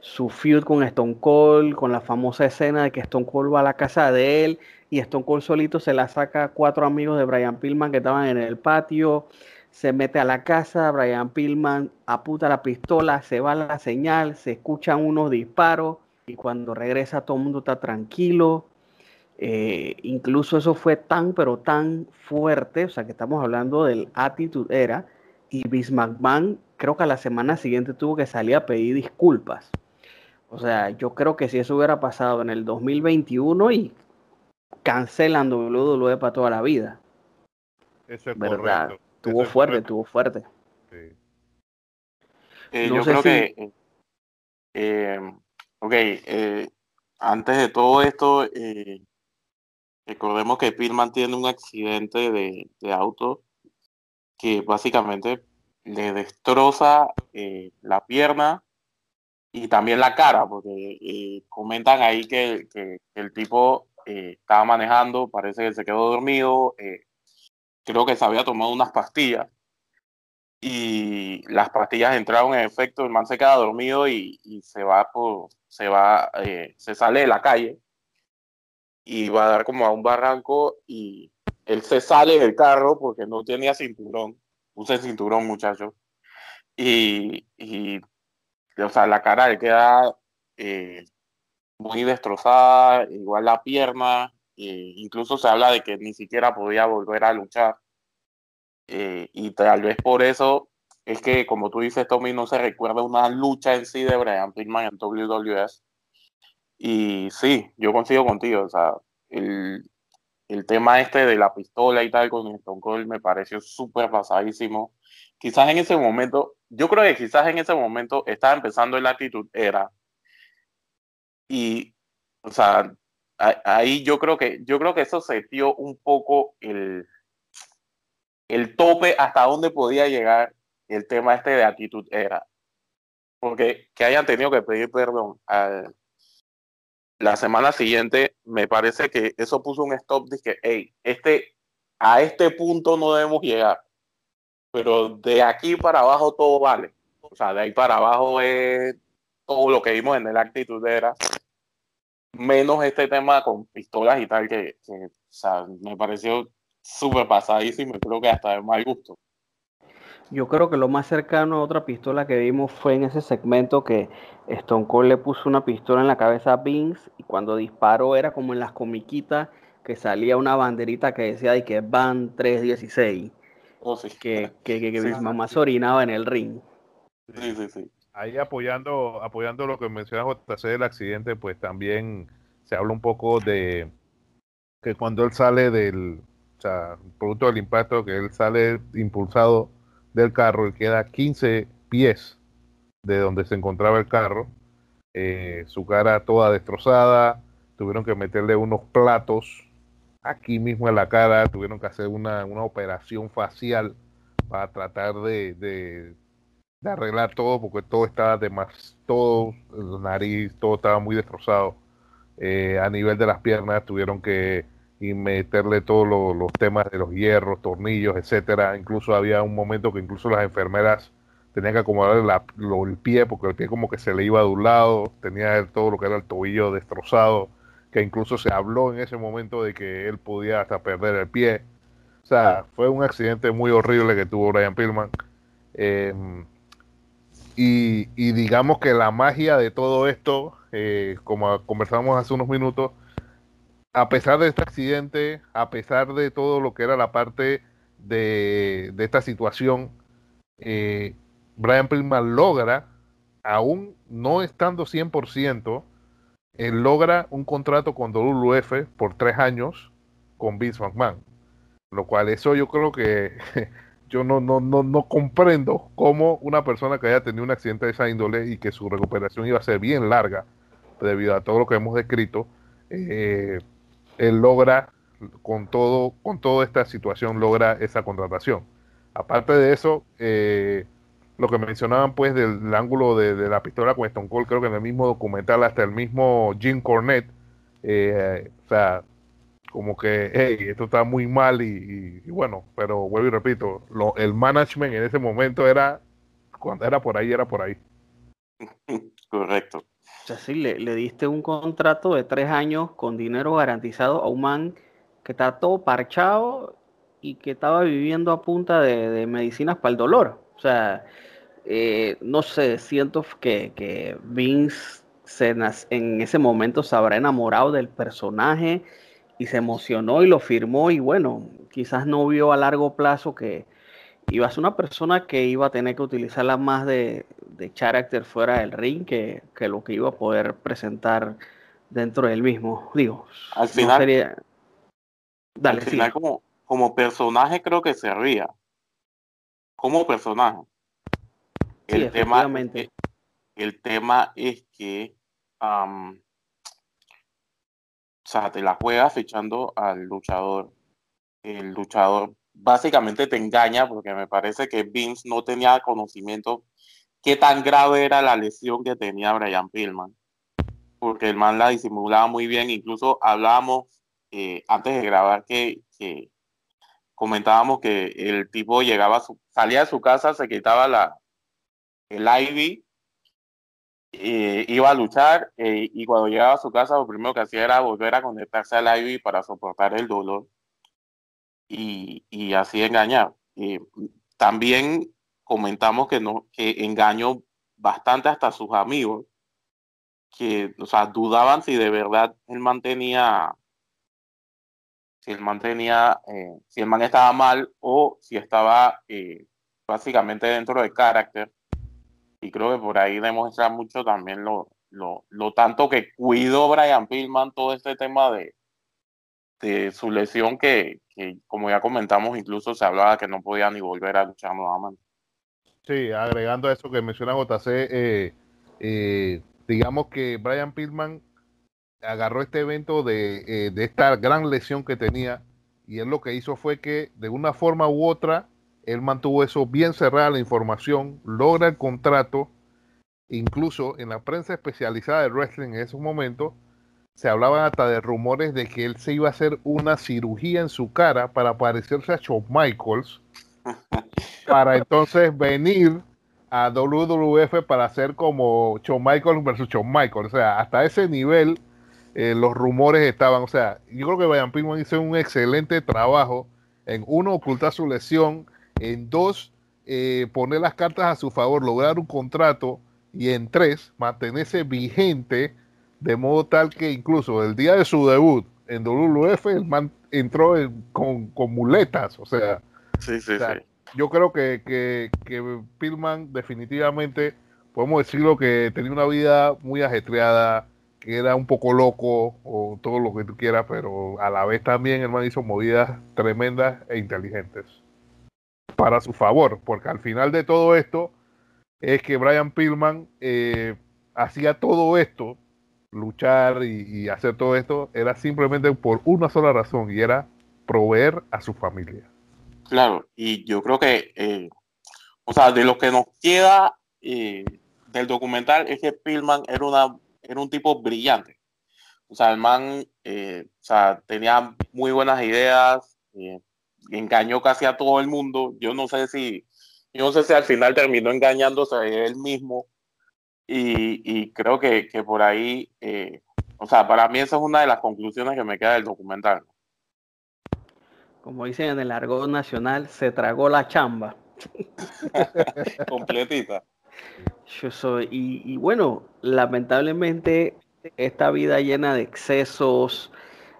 su feud con Stone Cold, con la famosa escena de que Stone Cold va a la casa de él y Stone Cold solito se la saca a cuatro amigos de Brian Pillman que estaban en el patio se mete a la casa, Brian Pillman aputa la pistola, se va la señal, se escuchan unos disparos y cuando regresa todo el mundo está tranquilo. Eh, incluso eso fue tan, pero tan fuerte, o sea que estamos hablando del Attitude Era, y Vince McMahon creo que a la semana siguiente tuvo que salir a pedir disculpas. O sea, yo creo que si eso hubiera pasado en el 2021 y cancelan WWE para toda la vida. Eso es ¿verdad? Tuvo fuerte, tuvo fuerte. Eh, yo creo que, eh, eh, ok, antes de todo esto, recordemos que Pillman tiene un accidente de, auto que básicamente le destroza la pierna y también la cara, porque comentan ahí que, que el tipo estaba manejando, parece que se quedó dormido, creo que se había tomado unas pastillas y las pastillas entraron en efecto, el man se queda dormido y, se va por, se va, eh, se sale de la calle y va a dar como a un barranco y él se sale del carro porque no tenía cinturón, use cinturón muchachos y, y o sea, la cara le queda eh, muy destrozada, igual la pierna, eh, incluso se habla de que ni siquiera podía volver a luchar. Eh, y tal vez por eso es que, como tú dices, Tommy, no se recuerda una lucha en sí de Brian Pillman en WWS. Y sí, yo coincido contigo. O sea, el, el tema este de la pistola y tal con Stone Cold me pareció súper pasadísimo. Quizás en ese momento, yo creo que quizás en ese momento estaba empezando el actitud era. Y, o sea, ahí yo creo que yo creo que eso se dio un poco el, el tope hasta dónde podía llegar el tema este de actitud era. porque que hayan tenido que pedir perdón la semana siguiente, me parece que eso puso un stop de hey, este, a este punto no debemos llegar. Pero de aquí para abajo todo vale. O sea, de ahí para abajo es todo lo que vimos en el actitud era menos este tema con pistolas y tal, que, que o sea, me pareció súper pasadísimo y creo que hasta de mal gusto. Yo creo que lo más cercano a otra pistola que vimos fue en ese segmento que Stone Cold le puso una pistola en la cabeza a Vince y cuando disparó era como en las comiquitas que salía una banderita que decía de que van 316. Oh, sí. Que, que, que, que Vince mamá se orinaba en el ring. Sí, sí, sí. Ahí apoyando, apoyando lo que menciona JC del accidente, pues también se habla un poco de que cuando él sale del, o sea, producto del impacto, que él sale impulsado del carro, él queda 15 pies de donde se encontraba el carro, eh, su cara toda destrozada, tuvieron que meterle unos platos aquí mismo en la cara, tuvieron que hacer una, operación facial para tratar de, arreglar todo, porque todo estaba de más, todo, la nariz, todo estaba muy destrozado. Eh, a nivel de las piernas tuvieron que meterle todos los temas de los hierros, tornillos, etcétera. Incluso había un momento que incluso las enfermeras tenían que acomodar el pie porque el pie como que se le iba de un lado, tenía todo lo que era el tobillo destrozado, que incluso se habló en ese momento de que él podía hasta perder el pie. O sea, fue un accidente muy horrible que tuvo Brian Pillman. Em, y, digamos que la magia de todo esto, eh, como conversamos hace unos minutos, a pesar de este accidente, a pesar de todo lo que era la parte de, esta situación, eh, Brian Pillman logra, aún no estando 100%, él logra un contrato con WWF por tres años con Vince McMahon. Lo cual eso yo creo que yo no, no, no, no comprendo cómo una persona que haya tenido un accidente de esa índole y que su recuperación iba a ser bien larga debido a todo lo que hemos descrito, eh, él logra con todo, con toda esta situación, logra esa contratación. Aparte de eso, eh, lo que mencionaban pues del, ángulo de, la pistola con Stone Cold, creo que en el mismo documental, hasta el mismo Jim Cornette, eh, o sea, como que, hey, esto está muy mal y, bueno, pero vuelvo y repito, el management en ese momento era, cuando era por ahí, era por ahí. Correcto sea, le, diste un contrato de tres años con dinero garantizado a un man que está todo parchado y que estaba viviendo a punta de, medicinas para el dolor. O sea, eh, no sé, siento que, que Vince en ese momento se habrá enamorado del personaje y se emocionó y lo firmó y bueno, quizás no vio a largo plazo que iba a ser una persona que iba a tener que utilizarla más de, de carácter fuera del ring que, lo que iba a poder presentar dentro del mismo. Digo, al final, Dale, al final como, como personaje creo que servía. Como personaje. El, tema, el, tema es que sea, te la juegas fichando al luchador. El luchador básicamente te engaña porque me parece que Vince no tenía conocimiento qué tan grave era la lesión que tenía Brian Pillman. Porque el man la disimulaba muy bien. Incluso hablábamos eh, antes de grabar que, comentábamos que el tipo llegaba, salía de su casa, se quitaba la, el IV, eh, iba a luchar eh, y cuando llegaba a su casa lo primero que hacía era volver a conectarse al IV para soportar el dolor y, y así engañar. también comentamos que no, que engañó bastante hasta a sus amigos, que, o sea, dudaban si de verdad él mantenía, si él mantenía, eh, si el man estaba mal o si estaba eh, básicamente dentro de carácter. Y creo que por ahí demuestra mucho también lo, lo, lo tanto que cuidó Brian Pillman todo este tema de, de su lesión que, que, como ya comentamos, incluso se hablaba que no podía ni volver a luchar nuevamente. Sí, agregando a eso que menciona JC, eh, eh, digamos que Brian Pillman agarró este evento eh, de, esta gran lesión que tenía y él lo que hizo fue que de una forma u otra él mantuvo eso bien cerrada la información, logra el contrato incluso en la prensa especializada de wrestling en esos momentos, se hablaban hasta de rumores de que él se iba a hacer una cirugía en su cara para parecerse a Shawn Michaels, para entonces venir a WWF para hacer como Shawn Michaels versus Shawn Michaels. O sea, hasta ese nivel eh, los rumores estaban. O sea, yo creo que Brian Pillman hizo un excelente trabajo en uno, ocultar su lesión, en dos, eh, poner las cartas a su favor, lograr un contrato, y en tres, mantenerse vigente de modo tal que incluso el día de su debut en WWF, el man entró con, muletas, o sea, sí, sí, sí. yo creo que, que, que Pillman definitivamente, podemos decirlo que tenía una vida muy ajetreada, que era un poco loco o todo lo que tú quieras, pero a la vez también el man hizo movidas tremendas e inteligentes para su favor, porque al final de todo esto es que Brian Pillman eh, hacía todo esto luchar y, hacer todo esto era simplemente por una sola razón y era proveer a su familia. Claro, y yo creo que, eh, o sea, de lo que nos queda eh, del documental es que Pillman era, una, era un tipo brillante. O sea, el man eh, o sea, tenía muy buenas ideas, engañó casi a todo el mundo. Yo no sé si, yo no sé si al final terminó engañándose a él mismo y, creo que, por ahí, eh, o sea, para mí esa es una de las conclusiones que me queda del documental. Como dicen en el argot nacional, se tragó la chamba. Completita. Yo soy, y, bueno, lamentablemente esta vida llena de excesos,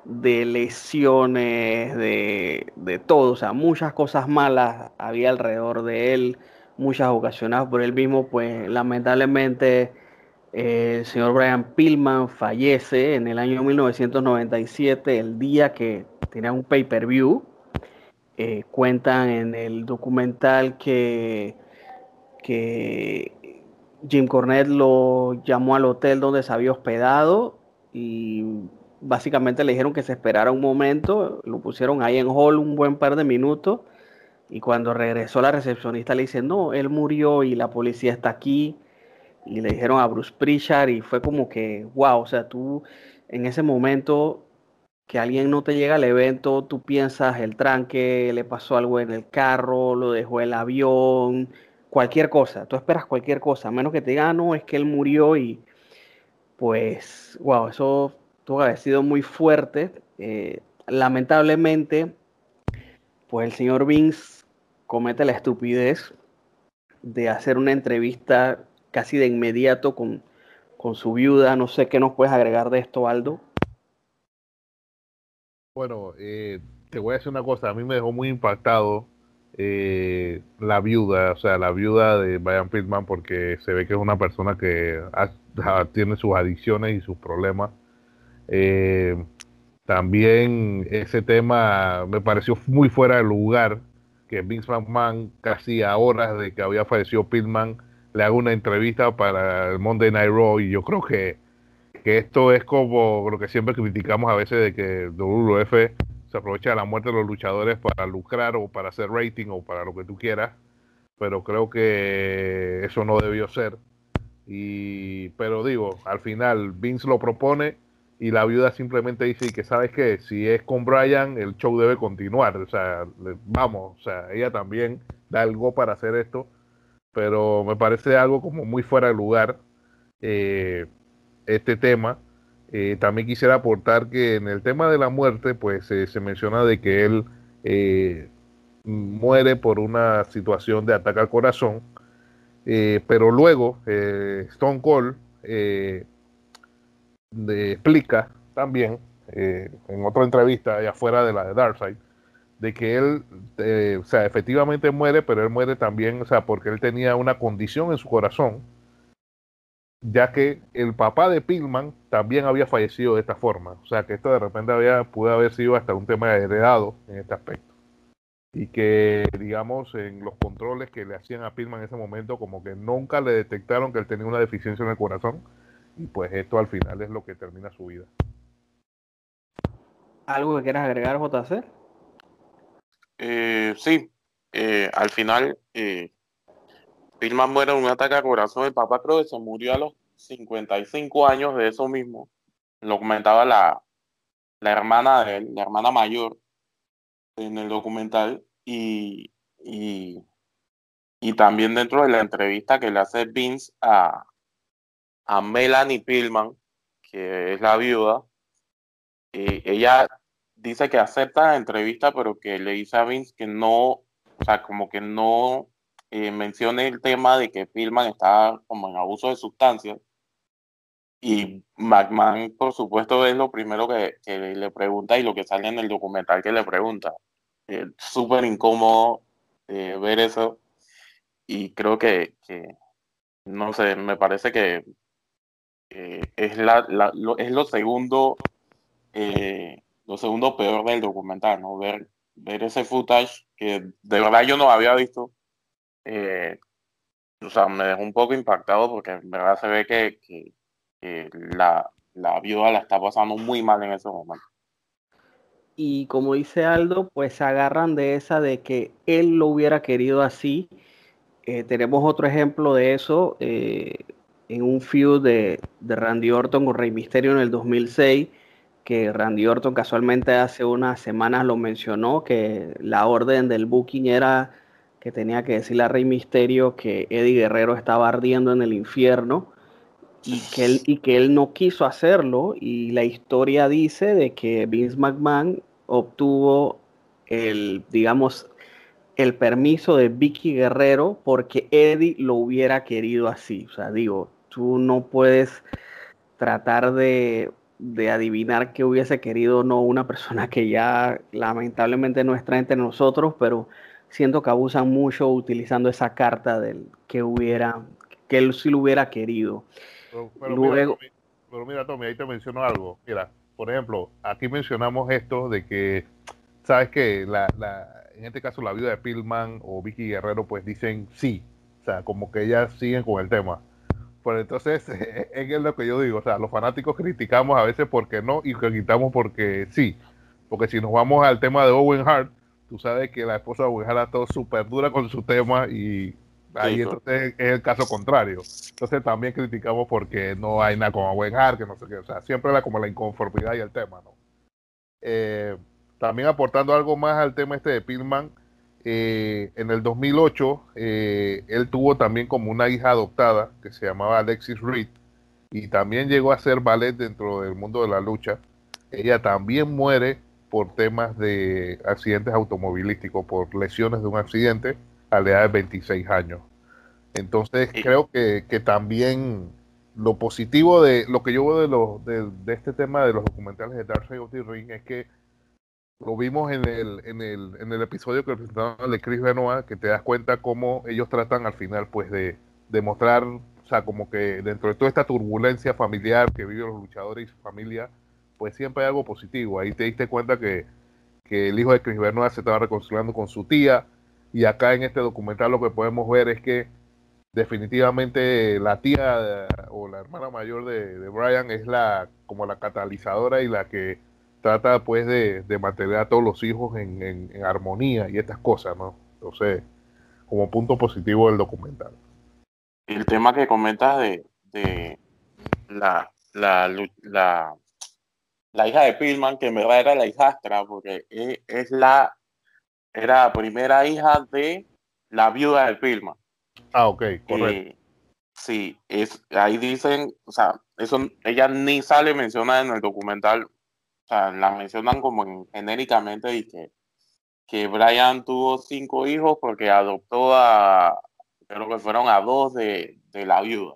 de lesiones, de, de, todo, o sea, muchas cosas malas había alrededor de él muchas ocasionadas por él mismo, pues lamentablemente eh, el señor Brian Pillman fallece en el año 1997, el día que tenía un pay-per-view. Eh, cuentan en el documental que, que Jim Cornette lo llamó al hotel donde se había hospedado y básicamente le dijeron que se esperara un momento, lo pusieron ahí en hall un buen par de minutos y cuando regresó la recepcionista le dice, no, él murió y la policía está aquí. Y le dijeron a Bruce Pritchard y fue como que, wow, o sea, tú en ese momento que alguien no te llega al evento, tú piensas el tranque, le pasó algo en el carro, lo dejó el avión, cualquier cosa. Tú esperas cualquier cosa, a menos que te digan, ah, no, es que él murió y pues, wow, eso tuvo sido muy fuerte. Eh, lamentablemente, pues el señor Vince comete la estupidez de hacer una entrevista casi de inmediato con, con su viuda. No sé qué nos puedes agregar de esto, Aldo. Bueno, eh, te voy a decir una cosa. A mí me dejó muy impactado eh, la viuda, o sea, la viuda de Brian Pittman, porque se ve que es una persona que tiene sus adicciones y sus problemas. Eh, también ese tema me pareció muy fuera de lugar que Vince McMahon, casi a horas de que había fallecido Pitman, le haga una entrevista para el Monday Night Raw y yo creo que, que esto es como lo que siempre criticamos a veces de que WWF se aprovecha de la muerte de los luchadores para lucrar o para hacer rating o para lo que tú quieras, pero creo que eso no debió ser. Y, pero digo, al final Vince lo propone y la viuda simplemente dice que sabes que si es con Brian el show debe continuar o sea vamos o sea ella también da algo para hacer esto pero me parece algo como muy fuera de lugar eh, este tema. Eh, también quisiera aportar que en el tema de la muerte pues eh, se menciona de que él muere por una situación de ataque al corazón pero luego Stone Cold de, explica también eh, en otra entrevista allá afuera de la de Darkseid de que él, eh, o sea, efectivamente muere, pero él muere también, o sea, porque él tenía una condición en su corazón, ya que el papá de Pillman también había fallecido de esta forma, o sea, que esto de repente había, pudo haber sido hasta un tema heredado en este aspecto. Y que, digamos, en los controles que le hacían a Pillman en ese momento, como que nunca le detectaron que él tenía una deficiencia en el corazón, y pues esto al final es lo que termina su vida. ¿Algo que quieras agregar, JC? Eh, sí, eh, al final, eh, muere en un ataque al corazón. El papá creo que se murió a los 55 años de eso mismo. Lo comentaba la, la hermana de él, la hermana mayor, en el documental. Y, y, y también dentro de la entrevista que le hace Vince a, a Melanie Pillman, que es la viuda, eh, ella dice que acepta la entrevista, pero que le dice a Vince que no, o sea, como que no eh, mencione el tema de que Pillman está como en abuso de sustancias. Y McMahon, por supuesto, es lo primero que, le pregunta y lo que sale en el documental que le pregunta. Eh, Súper incómodo eh, ver eso. Y creo que, que, no sé, me parece que es, la, lo, es lo segundo eh, lo segundo peor del documental, ¿no? Ver, ver ese footage que de verdad yo no había visto. Eh, o sea, me dejó un poco impactado porque en verdad se ve que, que, la, la viuda la está pasando muy mal en ese momento. Y como dice Aldo, pues se agarran de esa de que él lo hubiera querido así. Eh, tenemos otro ejemplo de eso eh, en un feud de, Randy Orton con Rey Misterio en el 2006 que Randy Orton casualmente hace unas semanas lo mencionó, que la orden del booking era que tenía que decirle a Rey Misterio que Eddie Guerrero estaba ardiendo en el infierno y que él, y que él no quiso hacerlo y la historia dice de que Vince McMahon obtuvo el, digamos, el permiso de Vicky Guerrero porque Eddie lo hubiera querido así. O sea, digo, tú no puedes tratar de de adivinar qué hubiese querido no una persona que ya lamentablemente no está entre nosotros, pero siento que abusan mucho utilizando esa carta del que hubiera, que él sí lo hubiera querido. Pero, Luego, mira, pero mira, Tommy, ahí te menciono algo. Mira, por ejemplo, aquí mencionamos esto de que, sabes que la, la, en este caso la vida de Pillman o Vicky Guerrero, pues dicen sí, o sea, como que ellas siguen con el tema. Pues entonces, es lo que yo digo, o sea, los fanáticos criticamos a veces porque no y criticamos porque sí. Porque si nos vamos al tema de Owen Hart, tú sabes que la esposa de Owen Hart está todo súper dura con su tema y ahí entonces es el caso contrario. Entonces también criticamos porque no hay nada con Owen Hart, que no sé qué, o sea, siempre era como la inconformidad y el tema, ¿no? Eh, también aportando algo más al tema este de Pillman, eh, en el 2008 eh, él tuvo también como una hija adoptada que se llamaba Alexis Reed y también llegó a ser ballet dentro del mundo de la lucha. Ella también muere por temas de accidentes automovilísticos, por lesiones de un accidente a la edad de 26 años. Entonces creo que, que, también lo positivo de lo que yo veo de, lo, de, de este tema de los documentales de Dark Side of the Ring es que lo vimos en el, en el, en el episodio que presentaron de Chris Benoit, que te das cuenta cómo ellos tratan al final, pues, de, demostrar, o sea, como que dentro de toda esta turbulencia familiar que viven los luchadores y su familia, pues siempre hay algo positivo. Ahí te diste cuenta que, que el hijo de Chris Benoit se estaba reconciliando con su tía, y acá en este documental lo que podemos ver es que definitivamente la tía o la hermana mayor de, de Brian es la como la catalizadora y la que trata pues de, mantener a todos los hijos en, armonía y estas cosas, ¿no? Entonces, como punto positivo del documental. El tema que comentas de, de la, la, la, la, hija de Pillman, que en verdad era la hijastra, porque es, la, era la primera hija de la viuda de Pillman. Ah, ok, correcto. Eh, sí, es, ahí dicen, o sea, eso ella ni sale mencionada en el documental, sea, la mencionan como genéricamente y que, que Brian tuvo cinco hijos porque adoptó a, creo que fueron a dos de, de la viuda.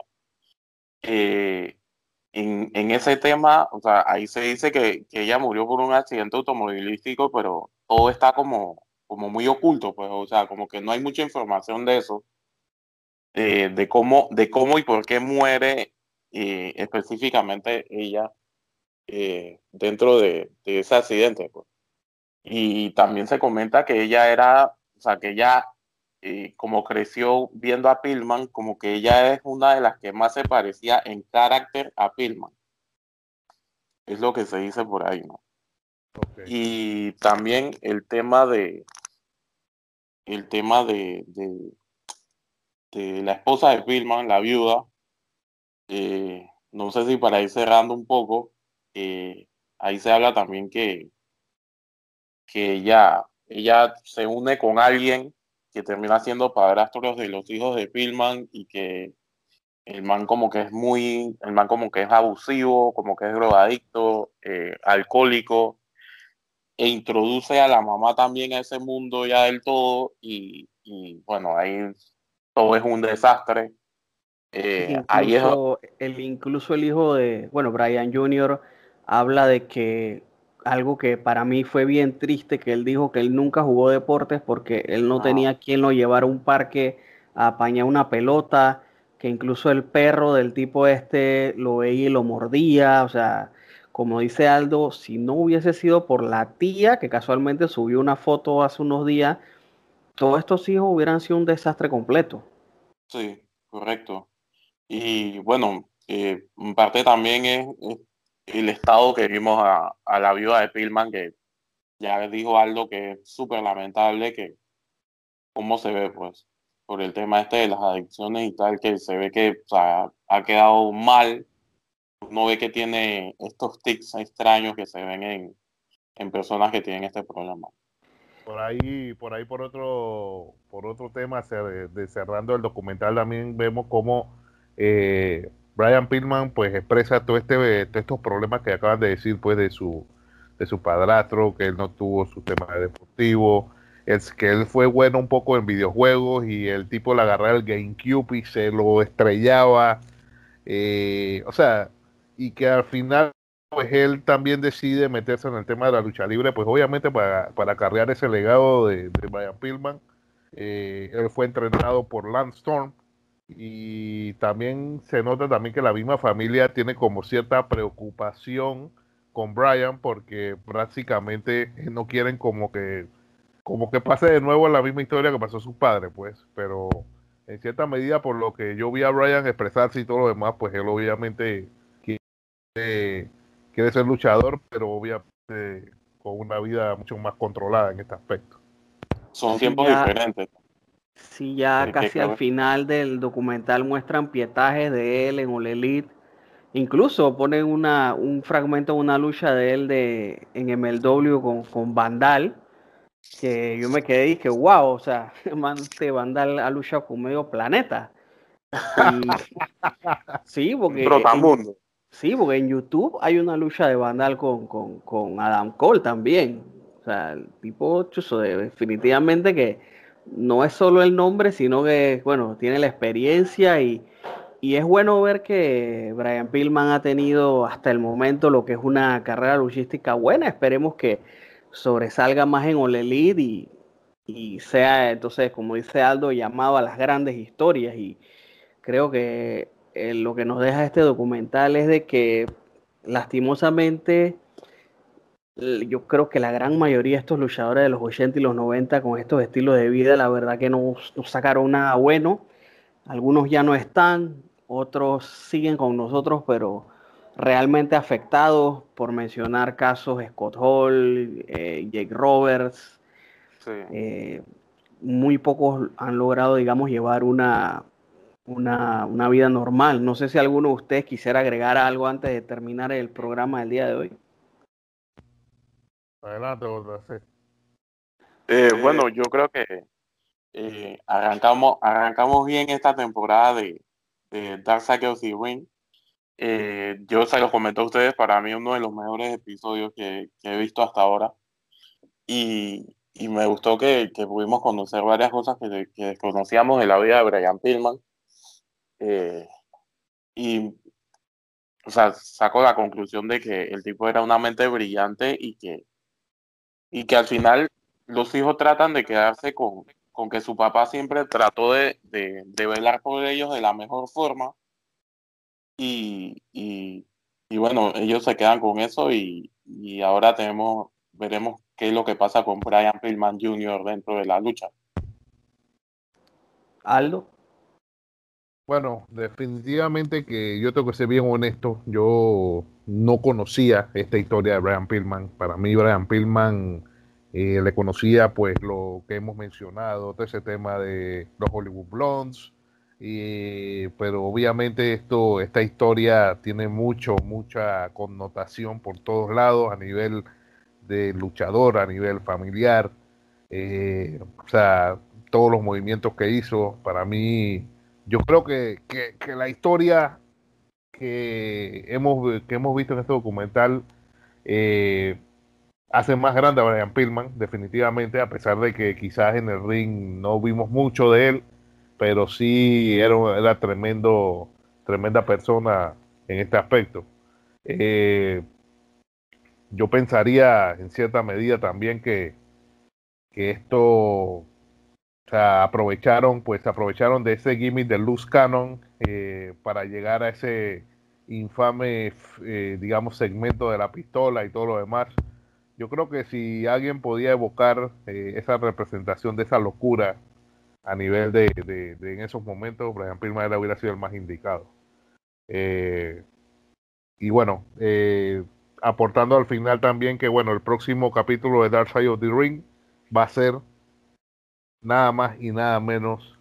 Eh, en, en, ese tema, o sea, ahí se dice que, que, ella murió por un accidente automovilístico, pero todo está como, como muy oculto, pues, o sea, como que no hay mucha información de eso, eh, de, cómo, de cómo y por qué muere eh, específicamente ella eh, dentro de, ese accidente. Pues. Y también se comenta que ella era, o sea, que ella, eh, como creció viendo a Pillman, como que ella es una de las que más se parecía en carácter a Pillman. Es lo que se dice por ahí, ¿no? Y también el tema de, el tema de, de, de la esposa de Pillman, la viuda. Eh, no sé si para ir cerrando un poco, eh, ahí se habla también que, que ella, ella se une con alguien que termina siendo padrastro de los hijos de Pillman y que el man como que es muy, el man como que es abusivo, como que es drogadicto, eh, alcohólico, e introduce a la mamá también a ese mundo ya del todo y, bueno, ahí todo es un desastre. Eh, incluso, ahí es... el, incluso el hijo de, bueno, Brian Jr. habla de que algo que para mí fue bien triste, que él dijo que él nunca jugó deportes porque él no tenía quien lo llevara a un parque a apañar una pelota, que incluso el perro del tipo este lo veía y lo mordía, o sea, como dice Aldo, si no hubiese sido por la tía, que casualmente subió una foto hace unos días, todos estos hijos hubieran sido un desastre completo. Sí, correcto. Y bueno, eh, en parte también es, el estado que vimos a, la viuda de Pillman, que ya dijo Aldo que es súper lamentable que cómo se ve, pues, por el tema este de las adicciones y tal, que se ve que ha quedado mal no ve que tiene estos tics extraños que se ven en, en personas que tienen este problema. Por ahí, por ahí, por otro, por otro tema, cerrando el documental, también vemos cómo eh, Brian Pillman pues expresa todo este, todos estos problemas que acaban de decir pues de su, de su padrastro, que él no tuvo su tema deportivo, es que él fue bueno un poco en videojuegos y el tipo le agarraba el GameCube y se lo estrellaba. Eh, o sea, y que al final pues él también decide meterse en el tema de la lucha libre, pues obviamente para, para cargar ese legado de, Brian Pillman. Eh, él fue entrenado por Lance Storm y también se nota también que la misma familia tiene como cierta preocupación con Brian porque prácticamente no quieren como que como que pase de nuevo la misma historia que pasó a sus padres, pues, pero en cierta medida por lo que yo vi a Brian expresarse y todo lo demás, pues él obviamente quiere ser luchador, pero obviamente con una vida mucho más controlada en este aspecto. Son tiempos diferentes. Sí, ya casi al final del documental muestran pietajes de él en All Elite. Incluso ponen una, un fragmento de una lucha de él de, en MLW con, con Vandal, que yo me quedé y que wow, o sea, este Vandal ha luchado con medio planeta. sí, porque... Sí, porque en YouTube hay una lucha de Vandal con, con, Adam Cole también. O sea, el tipo chuzo, definitivamente que no es solo el nombre, sino que, bueno, tiene la experiencia y, y es bueno ver que Brian Pillman ha tenido hasta el momento lo que es una carrera luchística buena. Esperemos que sobresalga más en All Elite y, y sea, entonces, como dice Aldo, llamado a las grandes historias. Y creo que eh, lo que nos deja este documental es de que lastimosamente yo creo que la gran mayoría de estos luchadores de los 80 y los 90 con estos estilos de vida, la verdad que no, sacaron nada bueno. Algunos ya no están, otros siguen con nosotros, pero realmente afectados, por mencionar casos Scott Hall, eh, Jake Roberts. Eh, muy pocos han logrado, digamos, llevar una, una, una, vida normal. No sé si alguno de ustedes quisiera agregar algo antes de terminar el programa del día de hoy. Adelante, eh, bueno, yo creo que eh, arrancamos, arrancamos bien esta temporada de, de Dark Cycles y Ring. Eh, yo se los comento a ustedes, para mí uno de los mejores episodios que, he visto hasta ahora. Y, y me gustó que, que, pudimos conocer varias cosas que, que desconocíamos de la vida de Brian Pillman eh, y, o sea, saco la conclusión de que el tipo era una mente brillante y que, y que al final los hijos tratan de quedarse con, con que su papá siempre trató de, de, velar por ellos de la mejor forma. Y, y, y, bueno, ellos se quedan con eso y, y ahora tenemos, veremos qué es lo que pasa con Brian Pillman Jr. dentro de la lucha. Aldo. Bueno, definitivamente que yo tengo que ser bien honesto. Yo no conocía esta historia de Brian Pillman. Para mí, Brian Pillman eh, le conocía pues lo que hemos mencionado, todo ese tema de los Hollywood Blondes, pero obviamente esto, esta historia tiene mucho, mucha connotación por todos lados a nivel de luchador, a nivel familiar. Eh, o sea, todos los movimientos que hizo, para mí, yo creo que, que, la historia que hemos, que hemos visto en este documental eh, hace más grande a Brian Pillman, definitivamente, a pesar de que quizás en el ring no vimos mucho de él, pero sí era, era tremendo, tremenda persona en este aspecto. Eh, yo pensaría en cierta medida también que, que esto o sea, aprovecharon, pues aprovecharon de ese gimmick de Luz Cannon eh, para llegar a ese infame, eh, digamos, segmento de la pistola y todo lo demás yo creo que si alguien podía evocar eh, esa representación de esa locura a nivel de, en esos momentos, Brian Pillman hubiera sido el más indicado. Eh, y bueno, eh, aportando al final también que bueno, el próximo capítulo de Dark Side of the Ring va a ser nada más y nada menos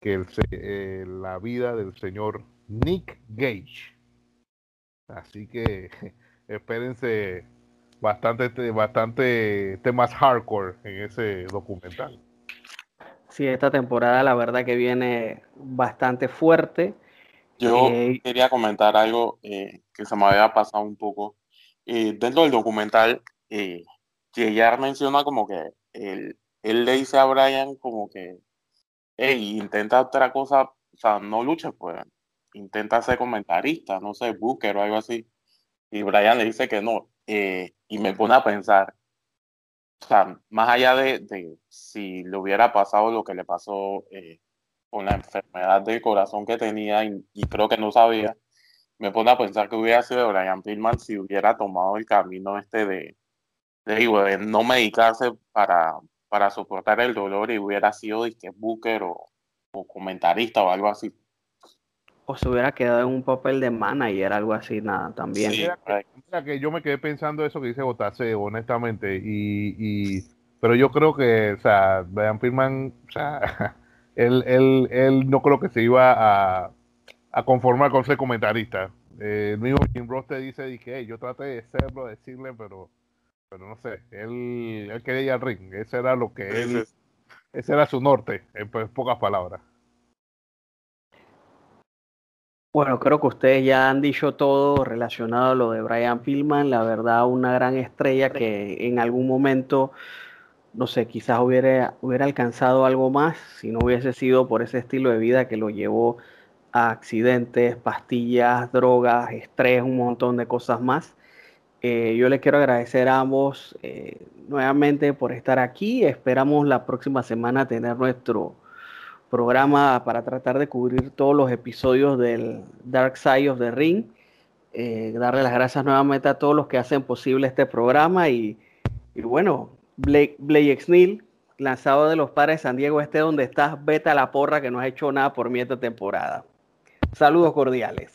que el, la vida del señor Nick Gage. Así que espérense bastante, bastante temas hardcore en ese documental. Sí, esta temporada la verdad que viene bastante fuerte. Yo eh, quería comentar algo eh, que se me había pasado un poco. Eh, dentro del documental, eh, menciona como que él, él, le dice a Brian como que, hey, intenta otra cosa, o sea, no luches, pues, intenta ser comentarista, no sé, booker o algo así. Y Brian le dice que no, eh, y me pone a pensar, o sea, más allá de, si le hubiera pasado lo que le pasó eh, con la enfermedad del corazón que tenía y, creo que no sabía, me pone a pensar que hubiera sido Brian Pillman si hubiera tomado el camino este de, de, no medicarse para, para soportar el dolor y hubiera sido disque booker o, o comentarista o algo así o se hubiera quedado en un papel de manager, algo así, nada, también. que yo me quedé pensando eso que dice Botase, honestamente, y, y, pero yo creo que, o sea, Brian Pillman, o sea, él, él, él no creo que se iba a, a conformar con ser comentarista. Eh, el mismo Jim Ross te dice, dije, yo traté de serlo, decirle, pero, pero no sé, él, él quería ir al ring, ese era lo que él, ese era su norte, en pocas palabras. Bueno, creo que ustedes ya han dicho todo relacionado a lo de Brian Pillman. La verdad, una gran estrella que en algún momento, no sé, quizás hubiera, hubiera alcanzado algo más si no hubiese sido por ese estilo de vida que lo llevó a accidentes, pastillas, drogas, estrés, un montón de cosas más. Eh, yo les quiero agradecer a ambos eh, nuevamente por estar aquí. Esperamos la próxima semana tener nuestro programa para tratar de cubrir todos los episodios del Dark Side of the Ring. Eh, darle las gracias nuevamente a todos los que hacen posible este programa y, bueno, Blake, Blake lanzado de los padres de San Diego, este donde estás, vete a la porra que no has hecho nada por mí esta temporada. Saludos cordiales.